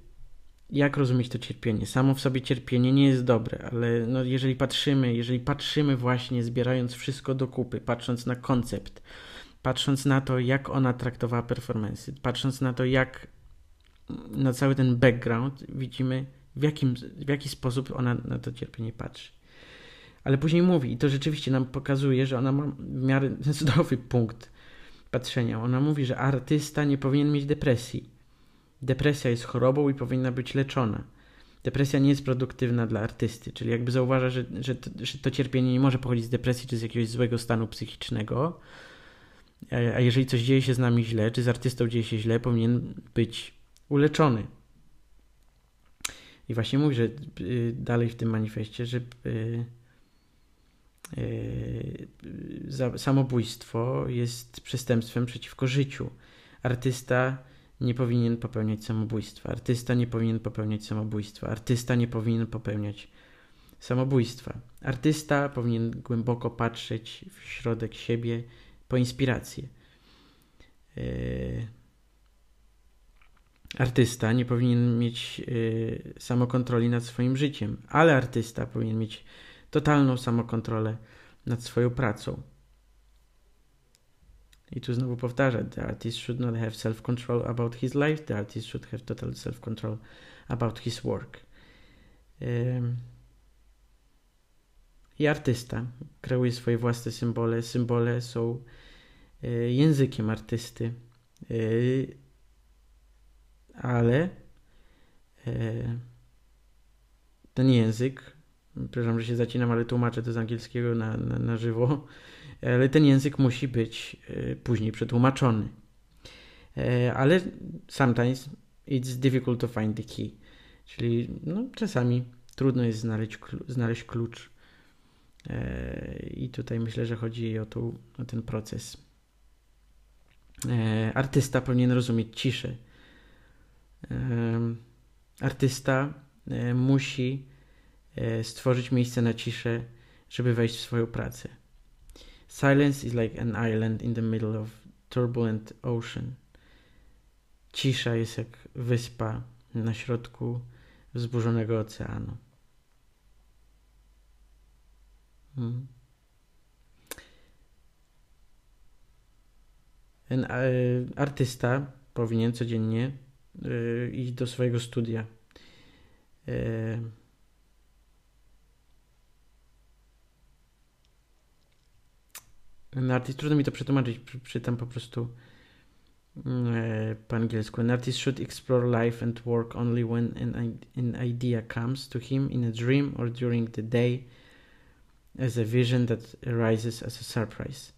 jak rozumieć to cierpienie? Samo w sobie cierpienie nie jest dobre, ale no jeżeli patrzymy, jeżeli patrzymy właśnie, zbierając wszystko do kupy, patrząc na koncept, patrząc na to, jak ona traktowała performance, patrząc na to, jak na cały ten background, widzimy w, jakim, w jaki sposób ona na to cierpienie patrzy. Ale później mówi, i to rzeczywiście nam pokazuje, że ona ma w miarę zdrowy punkt patrzenia. Ona mówi, że artysta nie powinien mieć depresji. Depresja jest chorobą i powinna być leczona. depresja nie jest produktywna dla artysty, czyli jakby zauważa, że, że, to, że to cierpienie nie może pochodzić z depresji czy z jakiegoś złego stanu psychicznego, a jeżeli coś dzieje się z nami źle, czy z artystą dzieje się źle, powinien być uleczony. I właśnie mówi, że y, dalej w tym manifestie, że y, y, samobójstwo jest przestępstwem przeciwko życiu. Artysta nie powinien popełniać samobójstwa. Artysta nie powinien popełniać samobójstwa. Artysta nie powinien popełniać samobójstwa. Artysta powinien głęboko patrzeć w środek siebie po inspirację. Artysta nie powinien mieć y, samokontroli nad swoim życiem, ale artysta powinien mieć totalną samokontrolę nad swoją pracą. I tu znowu powtarza, the artist should not have self-control about his life, the artist should have total self-control about his work. I artysta kreuje swoje własne symbole. Symbole są językiem artysty y, ale e, ten język, przepraszam, że się zacinam, ale tłumaczę to z angielskiego na, na, na żywo, ale ten język musi być później przetłumaczony. Ale sometimes it's difficult to find the key, czyli no, czasami trudno jest znaleźć, znaleźć klucz. I tutaj myślę, że chodzi o, tu, o ten proces. Artysta powinien rozumieć ciszę artysta e, musi e, stworzyć miejsce na ciszę, żeby wejść w swoją pracę. Silence is like an island in the middle of turbulent ocean. Cisza jest jak wyspa na środku wzburzonego oceanu. Hmm. Artysta powinien codziennie Y, iść do swojego studia. Y, An artist, trudno mi to przetłumaczyć, czytam po prostu po angielsku. An artist should explore life and work only when an, an idea comes to him in a dream or during the day as a vision that arises as a surprise.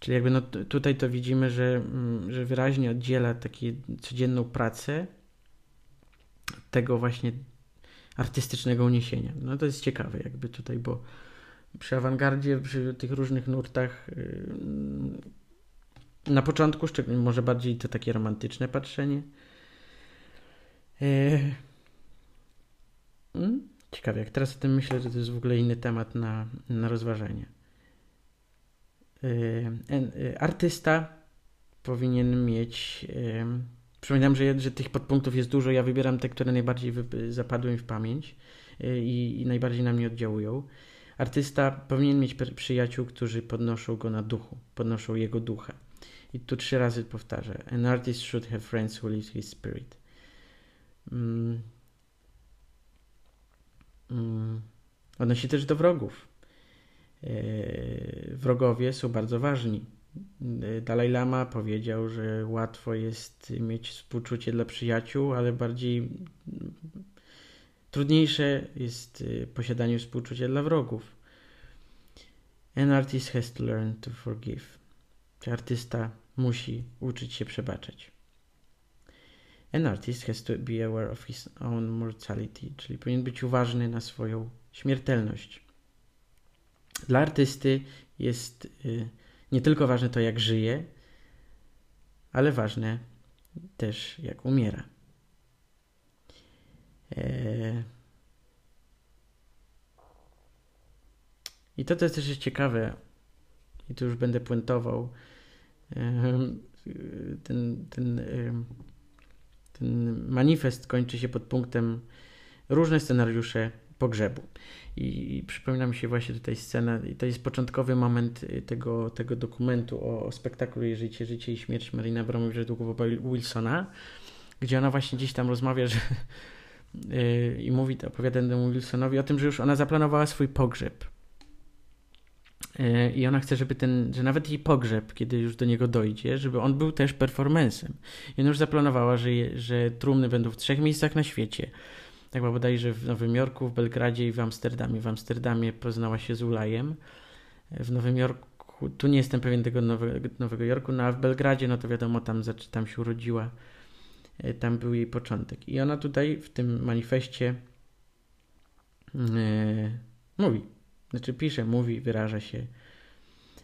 Czyli jakby no tutaj to widzimy, że, mm, że wyraźnie oddziela taką codzienną pracę tego właśnie artystycznego uniesienia. No to jest ciekawe jakby tutaj, bo przy awangardzie, przy tych różnych nurtach yy, na początku, szczególnie może bardziej to takie romantyczne patrzenie. Yy, mm, ciekawe, jak teraz o tym myślę, że to jest w ogóle inny temat na, na rozważenie. Y, y, artysta powinien mieć. Przypominam, że, że tych podpunktów jest dużo. Ja wybieram te, które najbardziej zapadły mi w pamięć y, i, i najbardziej na mnie oddziałują. Artysta powinien mieć przyjaciół, którzy podnoszą go na duchu, podnoszą jego ducha. I tu trzy razy powtarzę. An artist should have friends who lift his spirit. Mm. Mm. Odnosi też do wrogów. E, wrogowie są bardzo ważni. E, Dalaj Lama powiedział, że łatwo jest mieć współczucie dla przyjaciół, ale bardziej trudniejsze jest e, posiadanie współczucia dla wrogów. An artist has to learn to forgive. Czy artysta musi uczyć się przebaczać. An artist has to be aware of his own mortality, czyli powinien być uważny na swoją śmiertelność. Dla artysty jest y, nie tylko ważne to, jak żyje, ale ważne też, jak umiera. E, I to, to też jest ciekawe, i tu już będę puentował, ten, ten, ten manifest kończy się pod punktem różne scenariusze pogrzebu. I, przypomina mi się właśnie tutaj scena, i to jest początkowy moment y, tego, tego dokumentu o, o spektaklu życie, życie i śmierć Marina Abramowicza Długowa Wilsona, gdzie ona właśnie gdzieś tam rozmawia, że yy, i mówi, opowiada temu Wilsonowi o tym, że już ona zaplanowała swój pogrzeb. Yy, I ona chce, żeby ten, że nawet jej pogrzeb, kiedy już do niego dojdzie, żeby on był też performancem. I ona już zaplanowała, że, je, że trumny będą w trzech miejscach na świecie chyba bodajże w Nowym Jorku, w Belgradzie i w Amsterdamie. W Amsterdamie poznała się z Ulajem. W Nowym Jorku, tu nie jestem pewien tego Nowego, Nowego Jorku, no a w Belgradzie, no to wiadomo, tam, tam się urodziła. E, tam był jej początek. I ona tutaj w tym manifestie yy, mówi, znaczy pisze, mówi, wyraża się.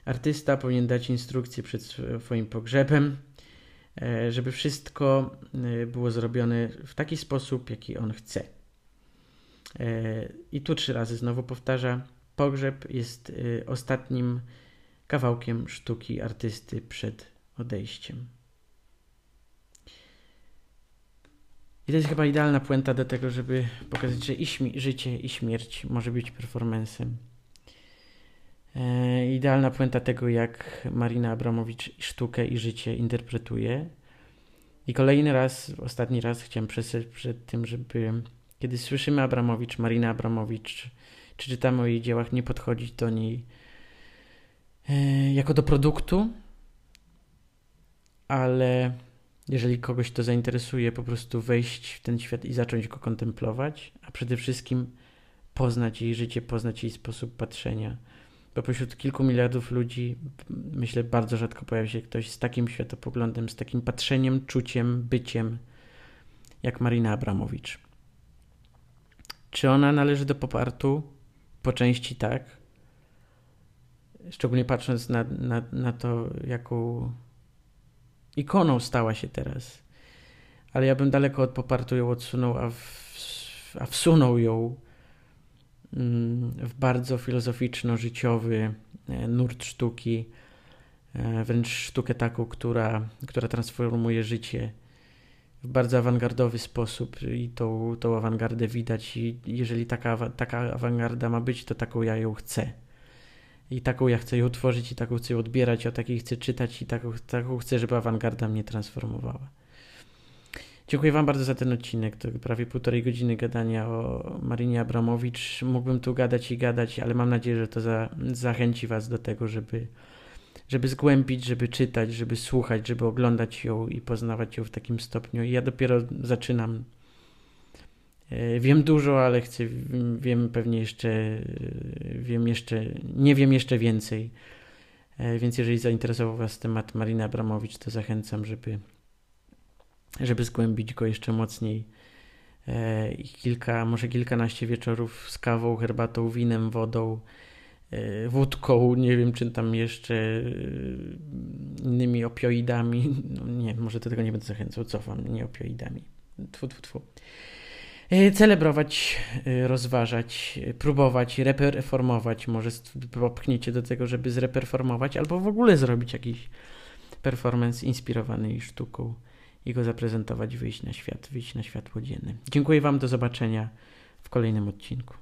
Artysta powinien dać instrukcję przed swoim pogrzebem, E, żeby wszystko e, było zrobione w taki sposób, jaki on chce. E, I tu trzy razy znowu powtarza: pogrzeb jest ostatnim kawałkiem sztuki artysty przed odejściem. I to jest chyba idealna puenta do tego, żeby pokazać, że i życie, i śmierć może być performancem. Idealna puenta tego, jak Marina Abramowicz sztukę i życie interpretuje. I kolejny raz, ostatni raz chciałem przestrzec przed tym, żeby kiedy słyszymy Abramowicz, Marina Abramowicz, czy czytamy o jej dziełach, nie podchodzić do niej e, jako do produktu, ale jeżeli kogoś to zainteresuje, po prostu wejść w ten świat i zacząć go kontemplować, a przede wszystkim poznać jej życie, poznać jej sposób patrzenia bo pośród kilku miliardów ludzi, myślę, bardzo rzadko pojawi się ktoś z takim światopoglądem, z takim patrzeniem, czuciem, byciem, jak Marina Abramowicz. Czy ona należy do popartu? Po części tak. Szczególnie patrząc na, na, na to, jaką ikoną stała się teraz. Ale ja bym daleko od popartu ją odsunął, a, w, a wsunął ją w bardzo filozoficzno-życiowy e, nurt sztuki, e, wręcz sztukę taką, która, która transformuje życie w bardzo awangardowy sposób i tą, tą awangardę widać i jeżeli taka, taka awangarda ma być, to taką ja ją chcę. I taką ja chcę ją tworzyć i taką chcę ją odbierać, o takiej chcę czytać i taką, taką chcę, żeby awangarda mnie transformowała. Dziękuję Wam bardzo za ten odcinek. To prawie półtorej godziny gadania o Marinie Abramowicz. Mógłbym tu gadać i gadać, ale mam nadzieję, że to za, zachęci Was do tego, żeby, żeby zgłębić, żeby czytać, żeby słuchać, żeby oglądać ją i poznawać ją w takim stopniu. I ja dopiero zaczynam. E, wiem dużo, ale chcę, wiem pewnie jeszcze, e, wiem jeszcze, nie wiem jeszcze więcej. E, więc jeżeli zainteresował Was temat Marina Abramowicz, to zachęcam, żeby żeby zgłębić go jeszcze mocniej. E, I kilka, może kilkanaście wieczorów z kawą, herbatą, winem, wodą, e, wódką, nie wiem, czy tam jeszcze e, innymi opioidami. No nie, może do tego nie będę zachęcał, cofam, nie opioidami. Tfu, tfu, tfu. Celebrować, rozważać, próbować, reperformować. Może popchniecie do tego, żeby zreperformować, albo w ogóle zrobić jakiś performance inspirowany sztuką i go zaprezentować, wyjść na świat, wyjść na światło dzienne. Dziękuję Wam, do zobaczenia w kolejnym odcinku.